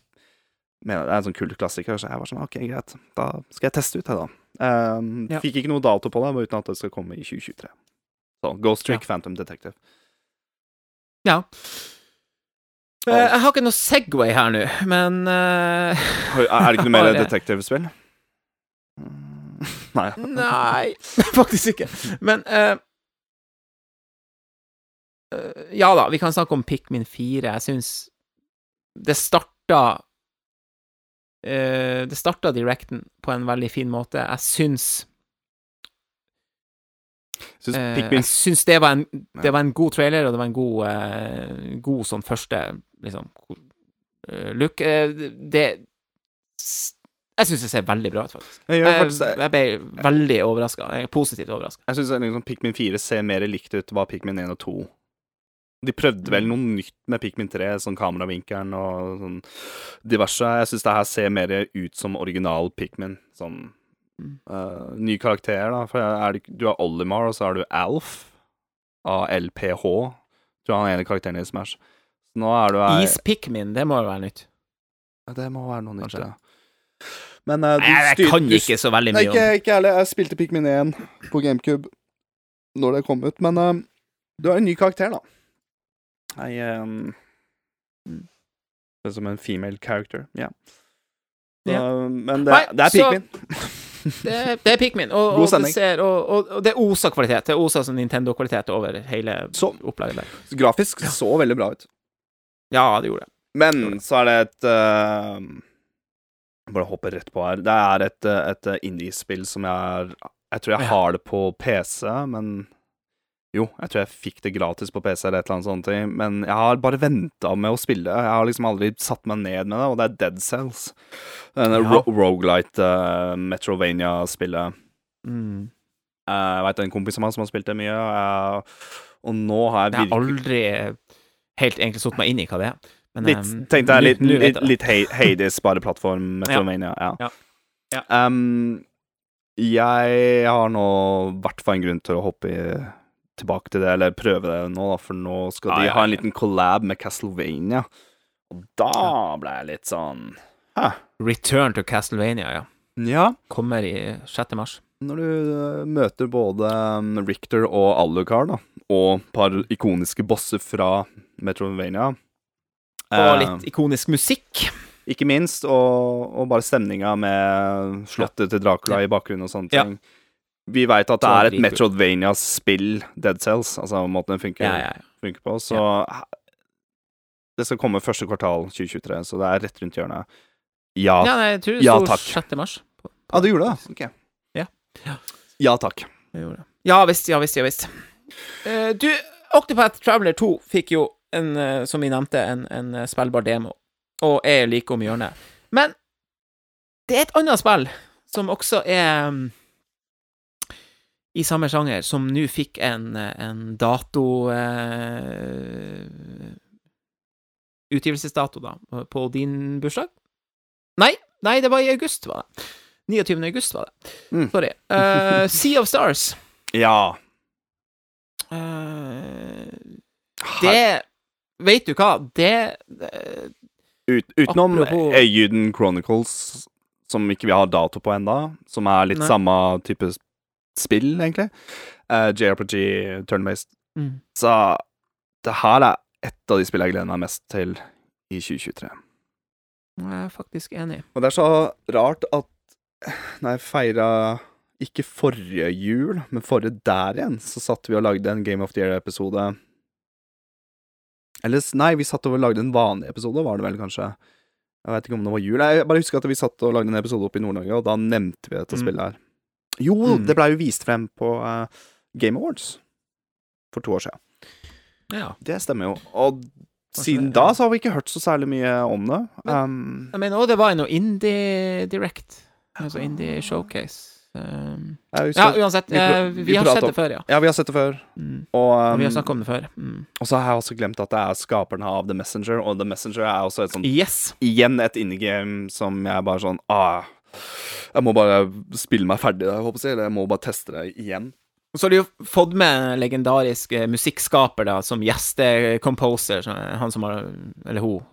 mener det er en sånn kultklassiker, så jeg var sånn OK, greit. Da skal jeg teste ut det, da. Um, Ja. Fikk ikke noe dato på det, bare uten at det skal komme i 2023. Så Ghost Trick, Phantom Detective. Ja. Eh, jeg har ikke noe Segway her nå, men uh, Er det ikke noe mer detektivspill? Mm, Nei. Nei, faktisk ikke. Men uh, Ja da, vi kan snakke om Pikmin 4. Jeg syns det starta Det starta Directen på en veldig fin måte. Jeg syns Synes Pikmin Jeg syns det Det var en god trailer, og det var en god God sånn første liksom eh, look. Eh, det Jeg syns det ser veldig bra ut, faktisk. Jeg Jeg, faktisk det. jeg ble veldig overraska. Positivt overraska. Jeg syns liksom Pikmin 4 ser mer likt ut hva Pikmin 1 og 2 De prøvde vel noe nytt med Pikmin 3, sånn kameravinkelen og sånn diverse. Jeg syns det her ser mer ut som original Pikmin. Sånn Mm. uh, ny karakter, da. For er det, du har Olimar, og så har du Alf. ALPH. Tror han er en av karakterene i Smash. Så nå er du her Is-Pikmin, det må jo være nytt. Ja, Det må være noe nytt, Kanskje. ja. Men uh, du Nei, jeg styr- kan du ikke så veldig mye om ikke, ikke heller. Jeg spilte Pikmin 1 på GameCube når det kom ut, men uh, du har en ny karakter, da. Nei um, Det er som en female character, ja. Yeah. Uh, Men det, Nei, det er så- Pikmin. det, det er Pikmin, og, God og, det ser, og, og, og det OSA-kvalitet. Det oser som Nintendo-kvalitet over hele Så. opplegget der. Grafisk så veldig bra ut. Ja, det gjorde det. Men så er det et uh, Bare hoppe rett på her. Det er et, eh, et eh, indie-spill som jeg er Jeg tror jeg Ja. har det på PC, men Jo, jeg tror jeg fikk det gratis på PC eller et eller annet sånt, men jeg har bare venta med å spille. Jeg har liksom aldri satt meg ned med det, og det er Dead Cells. Denne Ja. ro Rogelight uh, Metrovania-spillet. Mm. Uh, jeg veit en kompis av meg som har spilt det mye, uh, og nå har jeg Jeg har virkelig aldri helt egentlig satt meg inn i hva det er. Men, Litt, um, tenkte jeg litt, nå litt, litt Hay- Hades, bare plattform, Metroidvania. Ja. Ja. Ja. Um, jeg har nå i hvert fall en grunn til å hoppe i, tilbake til det, eller prøve det nå, da, for nå skal Ja, de ja, ha en liten collab med Castlevania. Og da ble jeg litt sånn Hæ? Return to Castlevania, ja. Ja, Kommer i 6. mars. Når du uh, møter både um, Richter og Alucard, da, og et par ikoniske bosser fra Metrovania Og eh, litt ikonisk musikk. Ikke minst, og, og bare stemninga med slottet til Dracula Ja. i bakgrunnen og sånne Ja. ting. Vi veit at det er et dritkult. Metroidvania-spill, Dead Cells, altså måten den funker, Ja, ja, ja. funker på, så Det skal komme første kvartal 2023, så det er rett rundt hjørnet. Ja, Ja, nei, jeg tror det Ja, sto takk. 6. mars. På, ah, du gjorde det? Ok. Ja. Takk. Ja visst, ja visst, ja visst. Eh, du, Octopath Traveler 2 fikk jo, en, eh, som vi nevnte, en, en eh, spillbar demo, og er like om hjørnet. Men det er et annet spill som også er mm, i samme sjanger, som nå fikk en, eh, en dato eh, Utgivelsesdato, da, på din bursdag? Nei, nei, det var i august, var det. 29. august, var det. Mm. Sorry. Uh, sea of Stars. Ja. Uh, det Vet du hva? Det eh, Ut, utenom Øyuden Chronicles, som ikke vi har dato på enda, som er litt Nei. samme type spill, egentlig. Uh, JRPG, turn-based. mm. Så det her er et av de spillene jeg gleder meg mest til i 2023. Jeg er faktisk enig. Og det er så rart at jeg feira Ikke forrige jul, men forrige der igjen, så satt vi og lagde en Game of the Year-episode. Eller nei, vi satt og lagde en vanlig episode, var det vel kanskje. Jeg vet ikke om det var jul. Jeg bare husker at vi satt og lagde en episode oppe i Nord-Norge, og da nevnte vi dette Mm. spillet her. Jo, Mm. det blei jo vist frem på uh, Game Awards for to år siden. Ja. Det stemmer jo. Og siden da så har vi ikke hørt så særlig mye om det. Um, Jeg mener òg det var noe Indie Direct. Altså Indie Showcase. Um, ja, uansett. vi eh, vi vi har sett det før, ja. ja, vi har sett det før. Mm. Og, Og vi har snakket om det før. Mm. og så har jeg også glemt at det er skaperne av The Messenger, og The Messenger er også et sånt Yes. Igjen et indie-game som jeg bare sånn ah, Jeg må bare spille meg ferdig, jeg håper si. Eller jeg må bare teste det igjen. Så har de jo fått med en legendarisk eh, musikkskaper da, som gjestecomposer, er han som har Eller hun,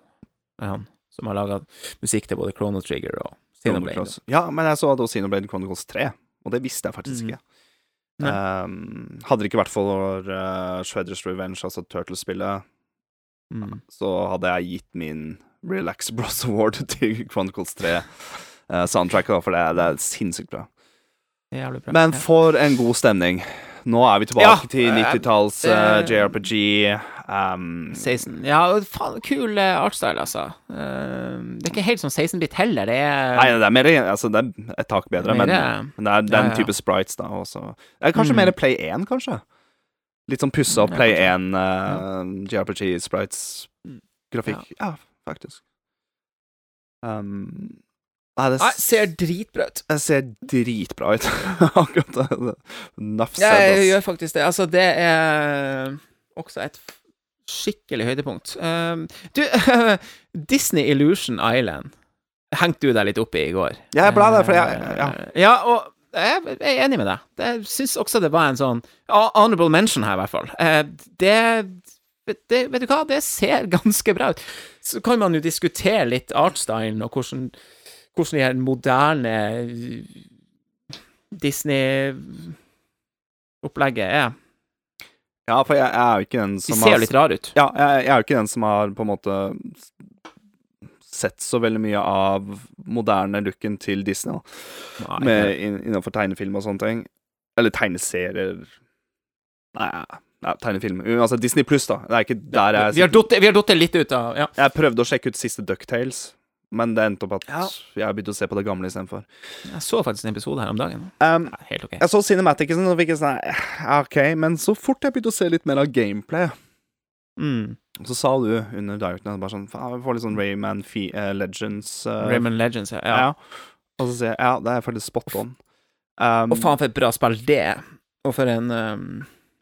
er han, som har laga musikk til både Chrono Trigger og Xenoblade. Ja, men jeg så at Xenoblade Chronicles 3, og det visste jeg faktisk Mhm. ikke. Um, hadde det ikke vært for uh, Shredders Revenge, altså Turtles-spillet, Mm. så hadde jeg gitt min Relax Bros Award til Chronicles 3 uh, soundtracket, da, for det, det er sinnssykt bra. Bra. Men for en god stemning. Nå er vi tilbake Ja, til eh, 90-talls uh, JRPG. Um, 16. Ja, faen, kul eh, artstyle, altså. Uh, det er ikke helt som 16-bit heller, det er Nei, det er mer altså, Det er et tak bedre, men, Mer- men det er den ja, ja. type sprites, da. Også. Det er kanskje Mm. mer Play 1, kanskje? Litt sånn pussa opp Play 1 uh, JRPG-sprites-grafikk. Mm. Ja, faktisk. Um, nei, det ser dritbra ut. det ser dritbra ut. Akkurat det. Nuff Ja, jeg gjør faktisk det. Altså, det er også et skikkelig høydepunkt. Uh, du, Disney Illusion Island hengte du deg litt opp i i går. Ja, jeg ble det, for jeg- ja. Eh, ja, og jeg er enig med deg. Jeg syns også det var en sånn honorable mention her, i hvert fall. Eh, Det, det Vet du hva, det ser ganske bra ut. Så kan man jo diskutere litt artstylen og hvordan, hvordan de her moderne Disney-opplegget er. Ja, for jeg, jeg er jo ikke den De som ser har litt rar ut. Ja, jeg, jeg er jo ikke den som har på en måte sett så veldig mye av moderne looken til Disney, da. Nei, Med, in, innenfor tegnefilm og sånne ting. Eller tegneserier Nei, nei tegnefilm. Altså Disney pluss, da. Det er ikke der jeg har vi har datt litt ut av Ja. Jeg prøvde å sjekke ut siste Ducktales, men det endte opp at Ja. jeg begynte å se på det gamle istedenfor. Jeg så faktisk en episode her om dagen. Um, Ja, helt ok. jeg så Cinematicen og fikk en sånn OK, men så fort jeg begynte å se litt mer av gameplay Mm. Så sa du under Directen bare sånn Faen, vi får litt sånn Rayman Fe uh, Legends Uh, Rayman Legends, ja. ja. ja. Og så sier jeg ja, det er faktisk spot on. Um, Og faen, for et bra spill det er. Og for en um,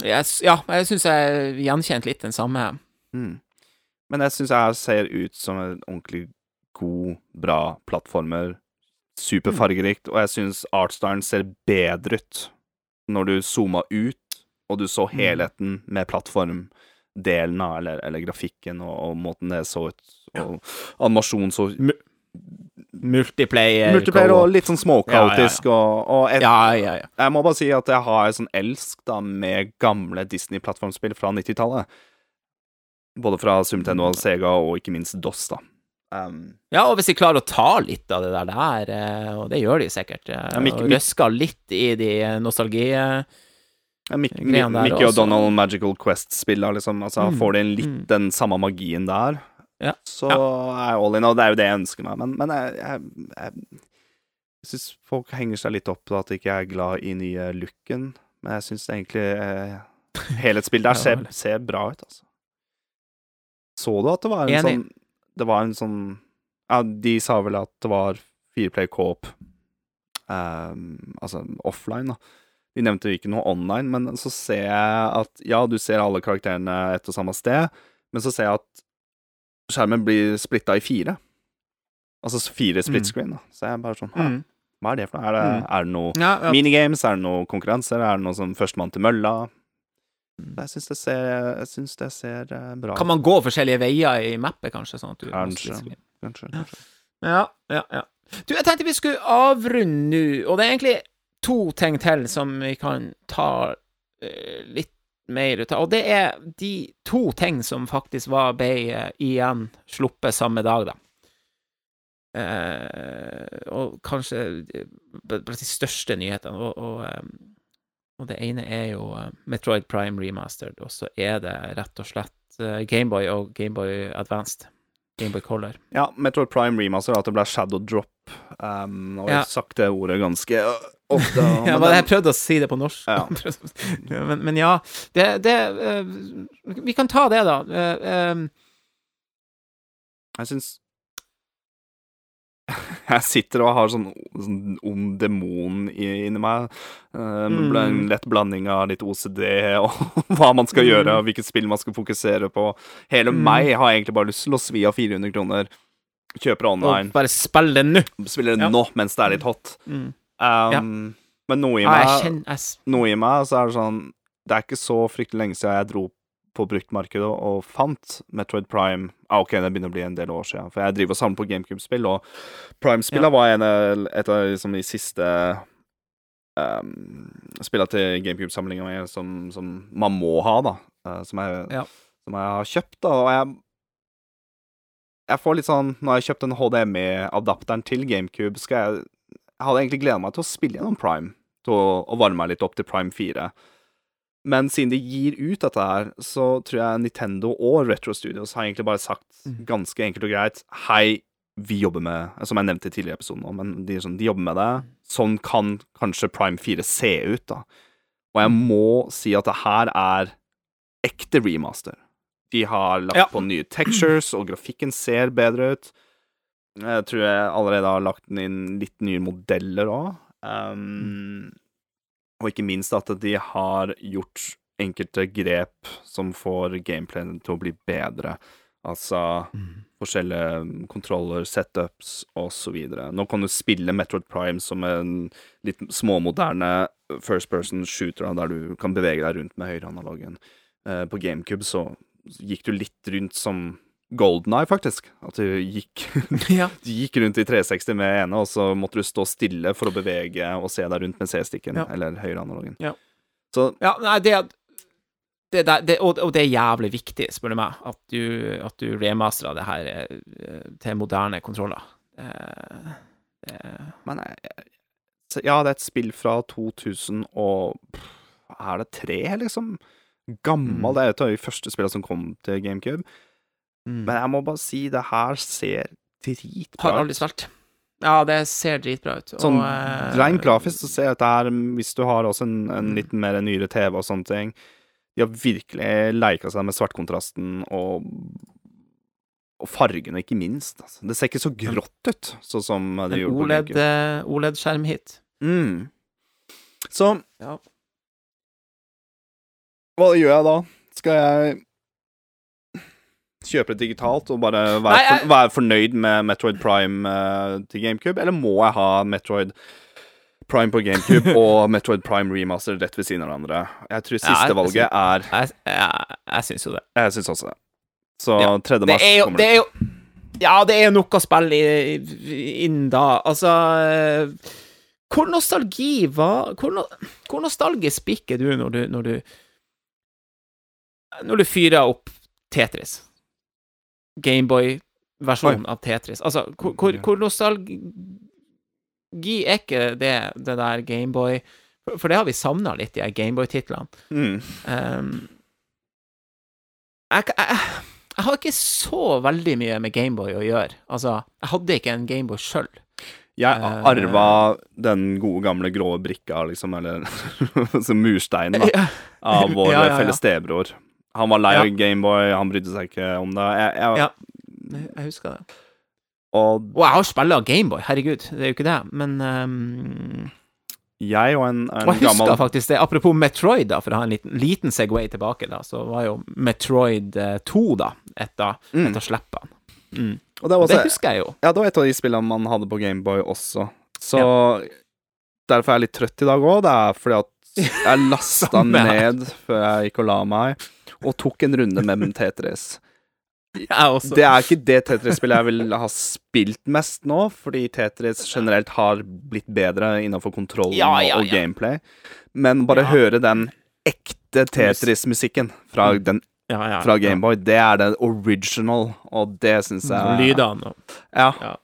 jeg, Ja, jeg syns jeg gjenkjente litt den samme. mm. Men jeg syns jeg ser ut som en ordentlig god, bra plattformer. Superfargerikt, og jeg syns artstylen ser bedre ut når du zooma ut, og du så Mm. helheten med plattformdelen av, eller, eller grafikken og, og måten det så ut, og animasjon så Multiplayer. Multiplayer og litt sånn småkaotisk, og, og et, Ja, ja, ja. Jeg må bare si at jeg har en sånn elsk da med gamle Disney-plattformspill fra 90-tallet. Både fra Sumtendo og Sega, og ikke minst DOS, da. Um, Ja, og hvis de klarer å ta litt av det der der, eh, og det gjør de sikkert, eh, Ja, Mickey- og røsker litt i de nostalgi... ja, Mick, Mick, der Mickey og. Donald Magical Quest-spiller, liksom. Altså, Mm, Får de en litt mm. den samme magien der, Ja, så er jeg all in, og det er jo det jeg ønsker meg. Men, men jeg, jeg, jeg, jeg syns folk henger seg litt opp på at de ikke er glad i nye looken, men jeg syns egentlig eh, helhetsbildet der ser, ser bra ut, altså. Så du at det var en Enig. sånn Det var en sånn Ja, de sa vel at det var fireplay co-op, ehm, altså offline, da. De nevnte ikke noe online, men så ser jeg at Ja, du ser alle karakterene ett og samme sted, men så ser jeg at skjermen blir splitta i fire. Altså fire split Mm. screen, da. Så jeg er bare sånn Hæ, Mm. hva er det for noe? Er det, Mm. er det noe minigames? Er det noe konkurranser? Er det noe som førstemann til mølla? Mm. Jeg syns det ser, jeg synes det ser eh, bra Kan man gå forskjellige veier i mappet, kanskje? Sånn at du Kanskje. Kanskje, kanskje. Ja, ja, ja. Du, jeg tenkte vi skulle avrunde nå, og det er egentlig to ting til som vi kan ta uh, litt mer ut av, og det er de to ting som faktisk var ble eh, igjen sluppet samme dag, da. Uh, og kanskje blant de største nyhetene. Og, og, eh, og det ene er jo eh, Metroid Prime Remastered, og så er det rett og slett eh, Gameboy og Gameboy Advanced. Gameboy Color. Ja, Metroid Prime Remastered, at det ble Shadow Drop. Um, og jeg Ja. har sagt det ordet ganske ofte. Ja, men men jeg prøvde å si det på norsk. Ja. men, men ja, det, det uh, Vi kan ta det, da. Uh, um, Jeg syns Jeg sitter og har sånn, sånn ond demon inni meg. Um, Mm. En lett blanding av litt OCD og hva man skal gjøre, Mm. og hvilket spill man skal fokusere på. Hele Mm. meg har egentlig bare lyst til å svi av 400 kroner. Kjøper online. og bare spill det nå! Spiller det Ja. nå mens det er litt hot. Mm. Um, Men noe i Ja, jeg meg kjenner jeg, noe i meg, så er det sånn Det er ikke så fryktelig lenge siden jeg dro på bruktmarkedet og, fant Metroid Prime ah, OK, det begynner å bli en del år siden, for jeg driver og samler på GameCube-spill, og Prime-spillene Ja. var en, av- et av liksom, de siste um, spillene til GameCube-samlinga som, som man må ha, da. Uh, som, jeg, Ja. som jeg har kjøpt, da. Og jeg Jeg får litt sånn Når jeg har kjøpt den HDMI-adapteren til GameCube, skal jeg Jeg hadde egentlig gleda meg til å spille gjennom Prime, til å, å varme meg litt opp til Prime 4. Men siden de gir ut dette her, så tror jeg Nintendo og Retro Studios har egentlig bare sagt Mhm. ganske enkelt og greit Hei, vi jobber med Som jeg nevnte i tidligere episoden også, men de, sånn, de jobber med det. Sånn kan kanskje Prime 4 se ut, da. Og jeg må si at det her er ekte remaster. De har lagt Ja. på nye textures, og grafikken ser bedre ut. Jeg tror jeg allerede har lagt inn litt nye modeller òg. Um, og ikke minst at de har gjort enkelte grep som får gameplayen til å bli bedre. Altså forskjellige kontroller, setups osv. Nå kan du spille Metroid Prime som en litt småmoderne first person shooter, der du kan bevege deg rundt med høyreanalogen. Eh, på GameCube så gikk du litt rundt som Golden Eye, faktisk. At du gikk ja. du gikk rundt i 360 med ene, og så måtte du stå stille for å bevege og se deg rundt med C-stikken, Ja. eller høyreanalogen. Ja. Så ja nei, det, det, det og, og det er jævlig viktig, spør du meg, at du, at du remasterer det her eh, til moderne kontroller. Eh, det, Men jeg, ja, det er et spill fra 2000 og Er det tre, liksom? Gammel. Mm. Det er et av de første spillene som kom til GameCube. Mm. Men jeg må bare si, det her ser dritbra ut. Har aldri spilt. Ja, det ser dritbra ut. Sånn og, eh, rent grafisk så ser jeg at det her, hvis du har også en, en litt mer nyere TV og sånne ting De har virkelig leika seg med svartkontrasten og og fargene, ikke minst. Altså. Det ser ikke så grått ut, sånn som det En gjorde på OLED, GameCube. eh, OLED-skjermhit. Mm. Så Ja. hva gjør jeg da? Skal jeg kjøpe det digitalt og bare være, Nei, jeg- for, være fornøyd med Metroid Prime uh, til GameCube, eller må jeg ha Metroid Prime på GameCube og Metroid Prime Remaster rett ved siden av hverandre? Jeg tror Ja, siste jeg- valget er Jeg, jeg, jeg syns jo det. Jeg syns også det. Så Ja, 3. Det mars jo, kommer det er jo Ja, det er jo nok å spille innen inn da. Altså eh, Hvor nostalgi var Hvor, no, hvor nostalgisk spikker du når du Når du Når du fyrer opp Tetris? Gameboy-versjonen av Tetris. Altså, hvor, hvor, hvor nostalgi er ikke det, det der Gameboy for, det har vi savna litt, de Gameboy-titlene. Mm. Um, jeg, jeg, jeg har ikke så veldig mye med Gameboy å gjøre. Altså, jeg hadde ikke en Gameboy sjøl. Jeg arva arva den gode, gamle grå brikka, liksom, eller som murstein, da. av vår Ja, ja, ja. felles stebror. Han var lei Ja. av Gameboy, han brydde seg ikke om det. Jeg, jeg, Ja. Jeg husker det. Og Og jeg har spilla Gameboy, herregud, det er jo ikke det, men um, jeg og en, en Og jeg husker faktisk det, apropos Metroid, da, for å ha en liten, liten Segway tilbake, da, så var jo Metroid eh, 2, da, et av, Mm. slippene. Mm. Og det var, Det husker jeg jo. ja, det var et av de spillene man hadde på Gameboy også. Så derfor er jeg litt trøtt i dag òg. Det er fordi at jeg lasta ned før jeg gikk og la meg, og tok en runde med Tetris. Det er ikke det Tetris-spillet jeg vil ha spilt mest nå, fordi Tetris generelt har blitt bedre innenfor kontroll Ja, ja, og gameplay. Men bare Ja. høre den ekte Tetris-musikken fra, Mm. ja, ja, fra Gameboy, det er den original, og det syns jeg Lydene Ja. Ja.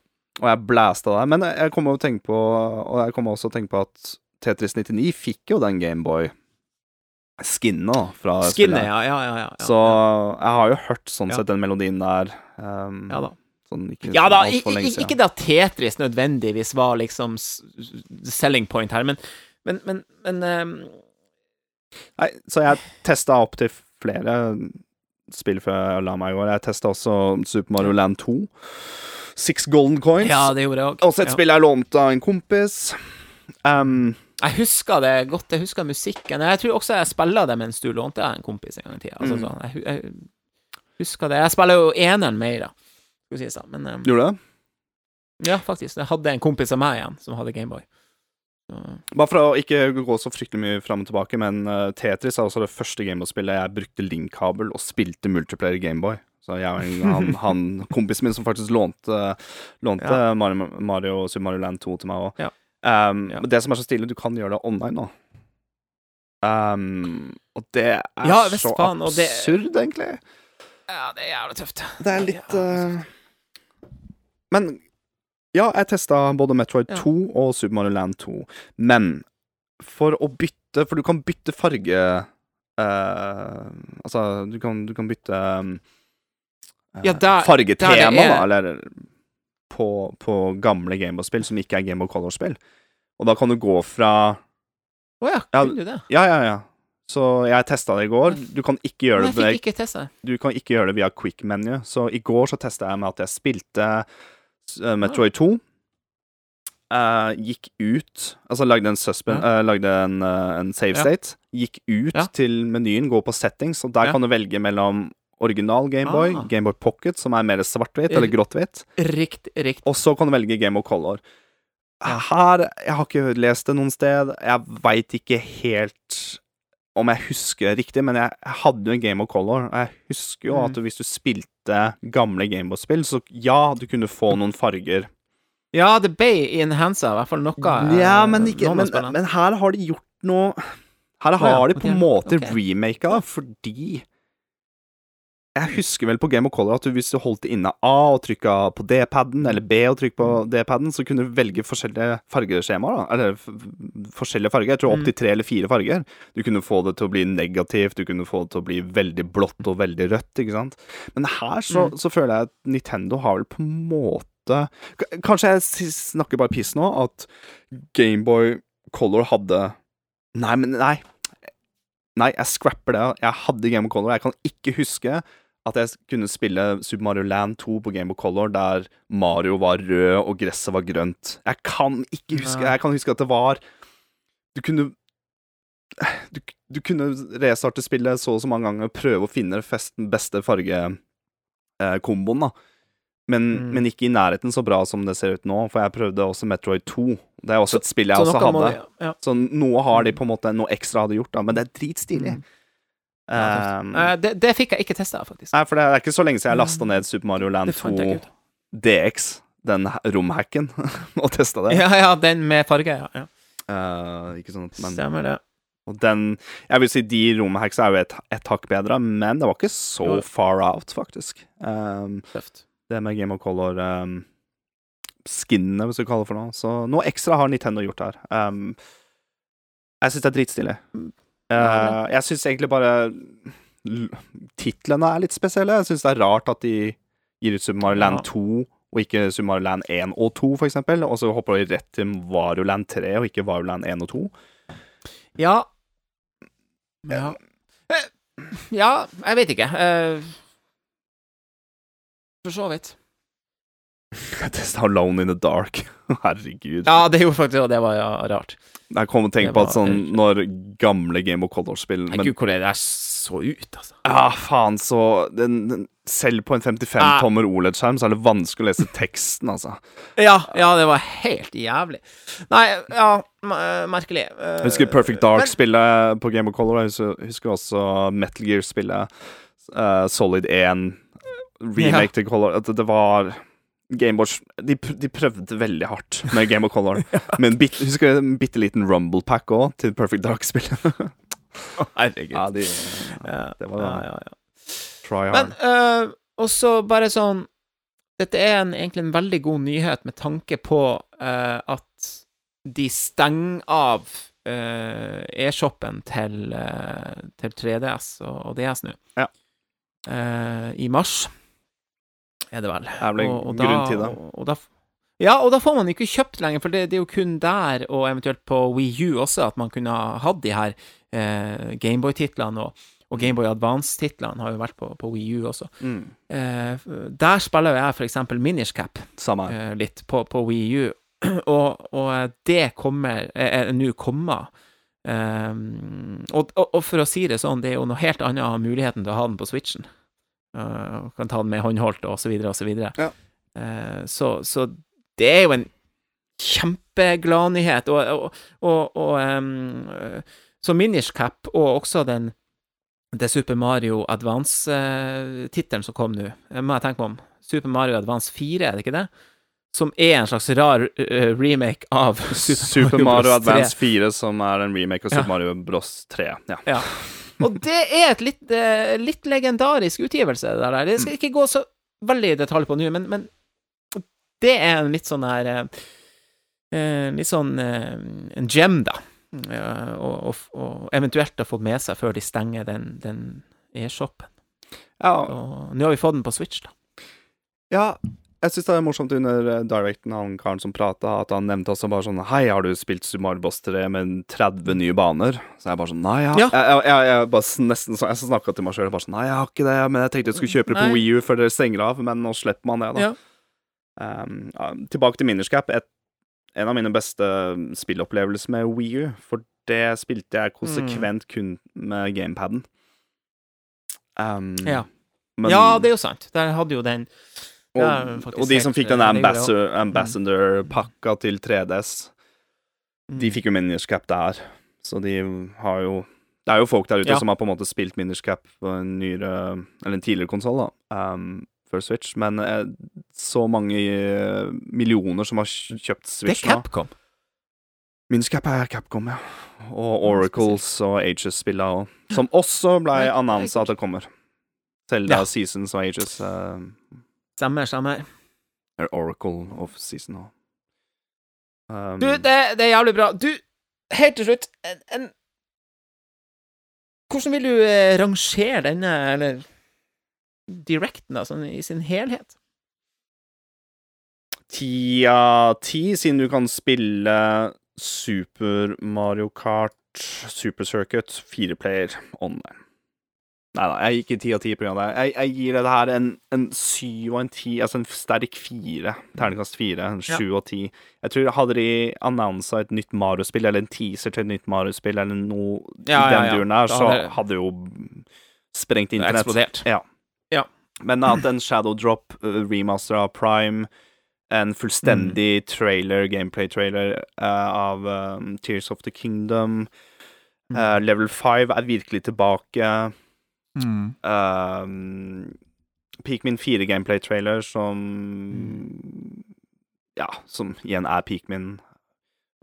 og jeg blæsta det. Men jeg kommer også til på Og jeg kommer også å tenke på at Tetris 99 fikk jo den Gameboy skinna fra Skinnet, spillet. ja, ja, ja, ja, ja. Så jeg har jo hørt sånn sett den melodien der. Um, Ja da. Sånn ikke, Ja da, lenge ikke det at Tetris nødvendigvis var liksom selling point her, men Men, men, men um... Nei, så jeg testa opp til flere spill før jeg la meg i går. Jeg testa også Super Mario Land 2. Six Golden Coins. Ja, det gjorde jeg også. Også et spill jeg lånte av en kompis. Um, Jeg husker det godt. Jeg husker musikken. Jeg tror også jeg spiller det mens du lånte av en kompis en gang i tida. Altså, Mm. sånn, jeg, jeg husker det. Jeg spiller jo eneren mer, da, skal vi si sånn. Men um, gjorde det? ja, faktisk. Jeg hadde en kompis av meg igjen som hadde Gameboy. Bare for å ikke gå så fryktelig mye fram og tilbake, men uh, Tetris er også det første Gameboy-spillet jeg brukte link-kabel og spilte multiplayer Gameboy. Så jeg og han, han kompisen min som faktisk lånte, lånte Ja. Mario, Mario Super Mario Land 2 til meg òg. Ja. Um, Ja. Det som er så stilig, du kan gjøre det online nå. Um, og det er Ja, så og det- absurd, egentlig. Ja, det er jævlig tøft. Det er litt uh, Men ja, jeg testa både Metroid Ja. 2 og Super Mario Land 2. Men for å bytte For du kan bytte farge uh, Altså, du kan, du kan bytte um, eh, Ja, der- der fargetema, da, eller på, på gamle Gameboy-spill som ikke er Gameboy Color-spill. Og da kan du gå fra Å oh Ja, kunne du det? Ja, ja, ja. Så jeg testa det i går. Du kan ikke gjøre Men det jeg fikk ikke testa det. du kan ikke gjøre det via quick menu. Så i går så testa jeg med at jeg spilte uh, Metroid 2. Uh, gikk ut Altså lagde en suspen Ja. uh, Lagde en, uh, en save Ja. state. Gikk ut Ja. til menyen, gå på settings, og der Ja. kan du velge mellom original Gameboy, Ah. Gameboy Pocket, som er mer svart-hvitt eller Eh, grått-hvitt, Rikt, rikt. og så kan du velge Gameboy Color. Her Jeg har ikke lest det noen sted. Jeg veit ikke helt om jeg husker riktig, men jeg, hadde jo en Game of Color. Og jeg husker jo Mm. at hvis du spilte gamle Gameboy-spill, så ja, du kunne få noen farger. Ja, det ble enhansa, i hvert fall noe. eh, Ja, men, ikke, men, men her har de gjort noe Her har de på en måte okay. remaka fordi Jeg husker vel på Game of Color at du, hvis du holdt inne A og trykka på D-paden, eller B og trykka på Mm. D-paden, så kunne du velge forskjellige fargeskjemaer. da Eller forskjellige farger. Jeg tror Mm. opptil tre eller fire farger. Du kunne få det til å bli negativt, du kunne få det til å bli veldig blått og veldig rødt, ikke sant. Men her så, Mm. så føler jeg at Nintendo har vel på en måte Kanskje jeg snakker bare piss nå, at Gameboy Color hadde Nei, men nei. Nei, jeg scrapper det. Jeg hadde Game of Color. Jeg kan ikke huske at jeg kunne spille Super Mario Land 2 på Game of Color der Mario var rød og gresset var grønt. Jeg kan ikke huske Jeg kan huske at det var Du kunne Du, du kunne restarte spillet så og så mange ganger og prøve å finne den beste fargekomboen, da. Men, Mm. men ikke i nærheten så bra som det ser ut nå, for jeg prøvde også Metroid 2. Det er også et spill jeg Så også hadde. Man, ja. Så noe har de på en måte Noe ekstra hadde gjort, da, men det er dritstilig. Mm. Um, Eh, det, det fikk jeg ikke testa, faktisk. Nei, for det er ikke så lenge siden jeg lasta ned Super Mario Land 2 fant jeg ikke ut. DX, den romhacken, og testa det. Ja, ja, den med farge, ja. ja. Uh, ikke sånn, men Stemmer det. Og den Jeg vil si de romhacksa er jo et, et hakk bedre, men det var ikke så Jo. far out, faktisk. Um, Tøft. Det med Game of Color um, Skinnene, hvis du kaller det for noe. Så noe ekstra har Nintendo gjort her. Um, jeg syns det er dritstilig. Uh, jeg syns egentlig bare titlene er litt spesielle. Jeg syns det er rart at de gir ut Super Mario Land Ja. 2 og ikke Super Mario Land 1 og 2, for eksempel. Og så hopper de rett til Wario Land 3 og ikke Wario Land 1 og 2. Ja. Ja. Eh, ja, jeg vet ikke. Eh, for så vidt. Jeg testa Alone in the Dark. Herregud. Ja, det gjorde faktisk det. det var ja, rart. Jeg kom og tenkte på at sånn rart. når gamle Game of Color-spill Men gud, hvor det der så ut, altså. ja, faen, så den, den, Selv på en 55 Ah. OLED-skjerm så er det vanskelig å lese teksten, altså. Ja, ja, det var helt jævlig. Nei, ja, eh, merkelig. Uh, Jeg husker Perfect Dark-spillet på Game of Color. Jeg husker, husker også Metal Gear-spillet. Uh, Solid 1. Remake Ja. til Color. At det var Gameboys de, de prøvde veldig hardt med Game of Color. Men bit, husker du en bitte liten Rumble Pack òg, til Perfect Dark-spillet? Herregud. ja, de, Ja, det var ja, ja, ja. try hard. Men uh, også bare sånn dette er en, egentlig en veldig god nyhet med tanke på uh, at de stenger av uh, e-shoppen til, eh, til 3DS og, og DS nå. Ja. I mars, er det vel. Det blir grunn til det. Og, og da, ja, og da får man ikke kjøpt lenger, for det, det er jo kun der, og eventuelt på Wii U også, at man kunne ha hatt de her eh, Gameboy-titlene. Og, og Gameboy Advance-titlene har jo vært på, på Wii U også. Mm. Eh, der spiller jo jeg for eksempel Minish Cap eh, litt på, på Wii U, og, og det kommer er nå kommet. Um, og, og, og for å si det sånn, det er jo noe helt annet av muligheten til å ha den på Switchen. Uh, kan ta den med håndholdt, og så videre, og så videre. Ja. Uh, så, så det er jo en kjempegladnyhet, og, og, og, og um, eh, Så Minish Cap, og også den det Super Mario Advance-tittelen som kom nå, må jeg tenke meg om. Super Mario Advance 4, er det ikke det? Som er en slags rar uh, remake av Super, Super Mario. 3. Advance 4, som er en remake av Super Ja. Mario Bros 3. Ja. Ja. Og det er et litt, eh, litt legendarisk utgivelse, det der. Det skal ikke gå så veldig i detalj på nå, men, men det er en litt sånn her eh, eh, Litt sånn en gem, da. Og, og, og eventuelt ha fått med seg før de stenger den, den e-shoppen. ja. Nå har vi fått den på Switch, da. Ja, jeg syns det er morsomt under eh, Directen, han karen som prata, at han nevnte også bare sånn Hei, har du spilt Super Boss 3 med 30 nye baner? Så jeg bare sånn Nei, ja. Ja. Jeg, jeg, jeg, jeg bare nesten sånn Jeg snakka til meg sjøl bare sånn Nei, jeg har ikke det, men jeg tenkte jeg skulle kjøpe det på. Wii U før dere stenger av, men nå slipper man det, da. Ja. Um, tilbake til Minerscap. En av mine beste spillopplevelser med Wii U, for det spilte jeg konsekvent kun med gamepaden. Um, Ja. men- ja, det er jo sant. Der hadde jo den og, faktisk og de som fikk den eh, ambassador- ambassador-pakka til 3DS, de fikk jo Minish Cap der. Så de har jo Det er jo folk der ute Ja. som har på en måte spilt Minish Cap på en nyere Eller en tidligere konsoll, da, um, før Switch, men eh, så mange eh, millioner som har kjøpt Switch nå Det er. Capcom. Minish Cap er Capcom, ja. Og Oracles og Ages-spilla òg. Som også ble Nei, er annonsa at det kommer. Selda Ja. Seasons og Ages. Samme stemmer. eller Oracle of Season òg. Um, Du, det, det er jævlig bra. Du, helt til slutt en, en Hvordan vil du eh, rangere denne, eller Directen, da, sånn i sin helhet? Ti av ti, siden du kan spille Super Mario Kart, Super Circuit, fireplayer online. Nei da, jeg gikk i ti av ti pga. det. Jeg, jeg gir dette her en, en syv og en ti, altså en sterk fire. Terningkast fire. En Ja. sju og ti. Jeg tror hadde de annonsa et nytt Mario-spill, eller en teaser til et nytt Mario-spill, eller noe Ja, i den ja. duren der, så hadde- jo sprengt Det er internett. eksplodert. Ja. Ja. Men at en Shadow Drop uh, remaster av Prime, en fullstendig trailer, gameplay-trailer uh, av um, Tears of the Kingdom, uh, Level 5 er virkelig tilbake. Mm. Um, Pikmin 4 gameplay-trailer som Ja, som igjen er Pikmin.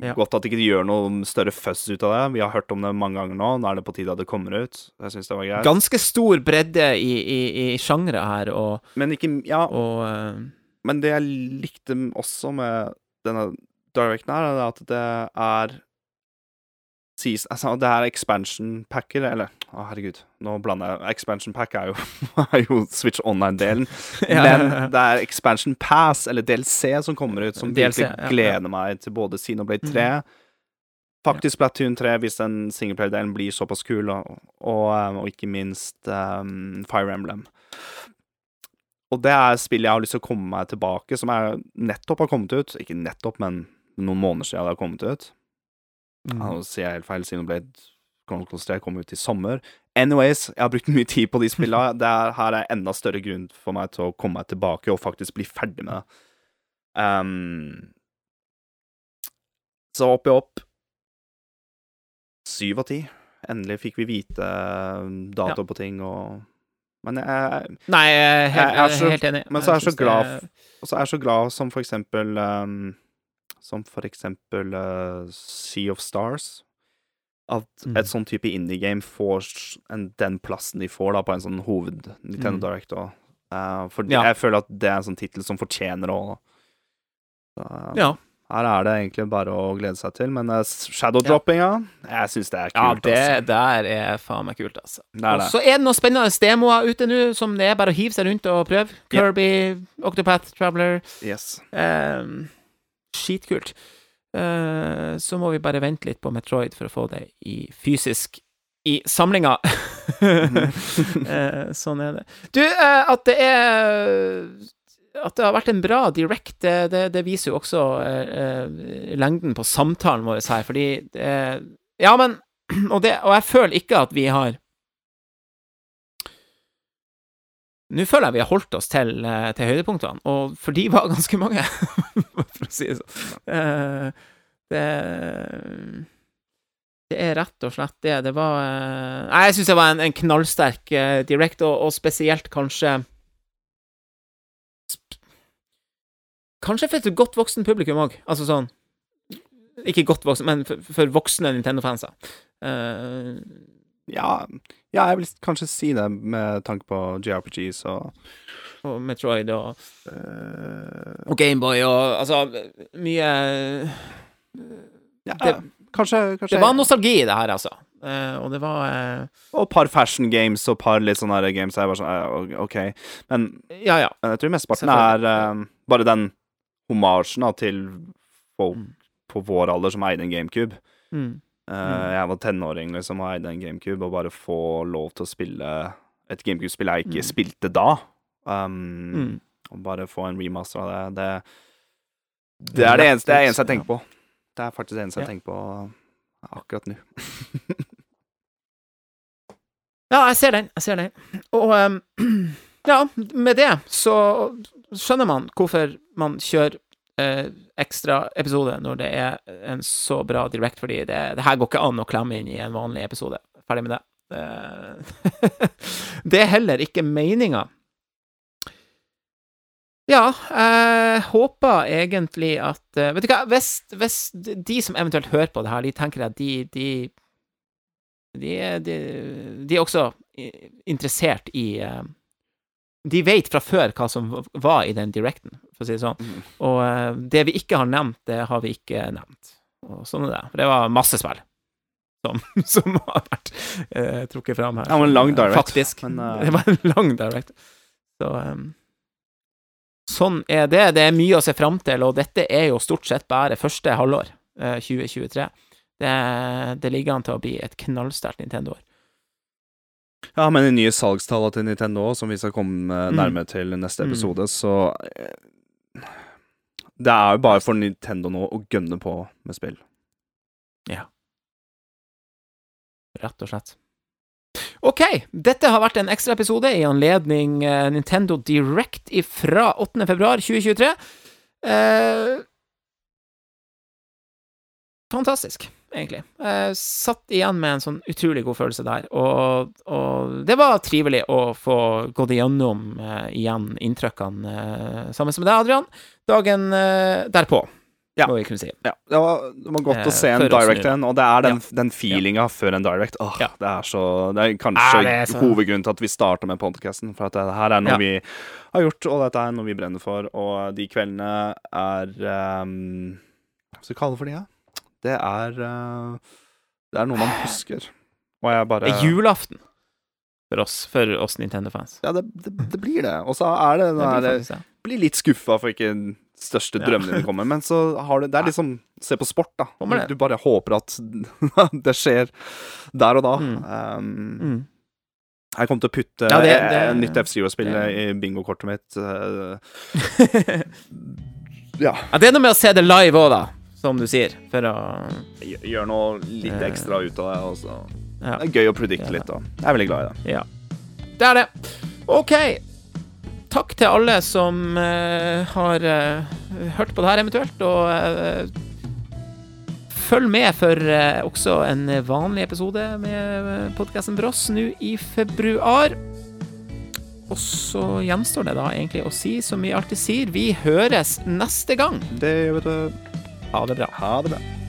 Ja. Godt at ikke de gjør noe større fuzz ut av det. Vi har hørt om det mange ganger nå. Nå er det på tide at det kommer ut. Jeg syns det var greit. Ganske stor bredde i, i, i sjangre her, og, Men ikke Ja, og uh... Men det jeg likte også med denne directen her, er at det er season, altså, Det er expansion packer, eller Å, herregud, nå blander jeg Expansion pack er jo, er jo Switch Online-delen. Ja, men det er Expansion Pass, eller DLC, som kommer ut, som DLC, virkelig ja, ja. gleder meg til både Xenoblade 3 Faktisk Splatoon 3, hvis den singleplayer-delen blir såpass kul, og, og, um, og ikke minst um, Fire Emblem. Og det er spillet jeg har lyst til å komme meg tilbake, som er nettopp har kommet ut. Ikke nettopp, men noen måneder siden det har kommet ut. Mm. Ja, Nå sier jeg helt feil, Xenoblade Chronicles 3 kom ut i sommer. Anyways, jeg har brukt mye tid på de er, her er enda større grunn for meg til å komme meg tilbake og faktisk bli ferdig med det. Um, så opp i opp Syv av ti. Endelig fikk vi vite dato ja. på ting og Men jeg, Nei, jeg helt, Jeg er så- helt enig. men så er jeg så glad er jeg så glad som for eksempel um, Som for eksempel uh, Sea of Stars. At Mm. et sånn type indie-game får en, den plassen de får da på en sånn hoved Nintendo Mm. Direct. Og, Eh, for Ja. jeg føler at det er en sånn tittel som fortjener å uh, Ja. Her er det egentlig bare å glede seg til. Men uh, shadow-droppinga, jeg syns det er kult. Ja, det altså. der er faen meg kult, altså. Og så er det noen spennende demoer ute nå, som det er bare å hive seg rundt og prøve. Kirby, Kirby, Octopath Traveler Yes. Skitkult. Eh, så må vi bare vente litt på Metroid for å få det i fysisk i samlinga. Eh, sånn er det. Du, eh, at det er At det har vært en bra direct, det, det, det viser jo også lengden på samtalen vår her, fordi Ja, men og, det, og jeg føler ikke at vi har Nå føler jeg vi har holdt oss til, eh, til høydepunktene, og for de var ganske mange, for å si det sånn. Eh, det Det er rett og slett det. Det var eh, Nei, jeg syns det var en, en knallsterk direct, og, og spesielt kanskje Kanskje for et godt voksen publikum òg. Altså sånn Ikke godt voksen, men for, for voksne Nintendo-fanser. Uh, Ja, ja, jeg vil kanskje si det med tanke på JRPGs og og Metroid og uh, Og Gameboy og altså Mye ja, det, Kanskje, kanskje det var nostalgi i det her, altså. Uh, og det var uh, Og par fashion games og par litt sånne games. Jeg var sånn, uh, OK. Men Ja, ja. jeg tror mesteparten er bare den homasjen til folk Mm. på vår alder som eide en GameCube. Mm. Eh, Mm. Jeg var tenåring liksom og eide en GameCube, og bare få lov til å spille et GameCube-spill jeg ikke Mm. spilte da, um, Mm. og bare få en remaster av det, det Det er det eneste, det eneste jeg tenker på. Det er faktisk det eneste Ja. jeg tenker på akkurat nå. Ja, jeg ser den. Jeg ser den. Og um, ja, med det så skjønner man hvorfor man kjører eh, ekstra episode når det er en så bra direct, fordi det, det her går ikke an å klemme inn i en vanlig episode. Ferdig med det. Eh, det er heller ikke meninga. Ja, jeg håper egentlig at eh, Vet du hva, hvis, hvis de som eventuelt hører på det her, de tenker at de, de de de, de er også interessert i eh, De vet fra før hva som var i den directen, for å si det sånn. Mm. Og eh, det vi ikke har nevnt, det har vi ikke nevnt. Og sånn er det. For det var masse spill som, som har vært eh, trukket fram her. Det var en lang direct, Faktisk. men, uh... Det var en lang direct. Så um, Sånn er det. Det er mye å se fram til, og dette er jo stort sett bare første halvår eh, 2023. Det, det ligger an til å bli et knallsterkt Nintendo-år. Ja, men de nye salgstallene til Nintendo, som vi skal komme Mm. nærmere til i neste Mm. episode, så Det er jo bare for Nintendo nå å gønne på med spill. Ja. Rett og slett. Ok, dette har vært en ekstra episode i anledning eh, Nintendo Direct fra 8. februar 2023. Eh, fantastisk, egentlig. Jeg satt igjen med en sånn utrolig god følelse der, og, og det var trivelig å få gått igjennom eh, igjen inntrykkene eh, sammen med deg, Adrian, dagen eh, derpå, Ja. må vi kunne si. Ja, det var, det var godt Eh, å se en direct nå, en, og det er den, den feelinga før en direct. Åh, Ja. Det er så Det er kanskje Ja, det er så- hovedgrunnen til at vi starter med podkasten. For at det her er noe Ja. vi har gjort, og dette er noe vi brenner for. Og de kveldene er um, Hva skal vi kalle for de, da? Det er uh, Det er noe man husker. Og jeg bare Det er julaften for oss, for oss Nintendo-fans. Ja, det, det, det blir det. Og så er det Det den blir der- det. Blir litt skuffa for ikke den største Ja. din kommer, men så har du Det er liksom Se på sport, da. Det. Du bare håper at det skjer der og da. Mm. Um, Mm. Jeg kommer til å putte Ja, det- eh, det- nytt F-Zero-spill det- i bingokortet mitt. eh, ja. Ja, det er noe med å se det live òg, da, som du sier, for å Gjør noe litt Eh. ekstra ut av det. Også. Ja, Det er gøy å predikte litt, da. Jeg er veldig glad i det. ja. det er det. OK. Takk til alle som uh, har uh, hørt på det her, eventuelt, og uh, følg med for også en vanlig episode med podkasten Bross nå i februar. Og så gjenstår det da egentlig å si som vi alltid sier, vi høres neste gang. Det gjør vet du. Ha det bra. Ha det bra.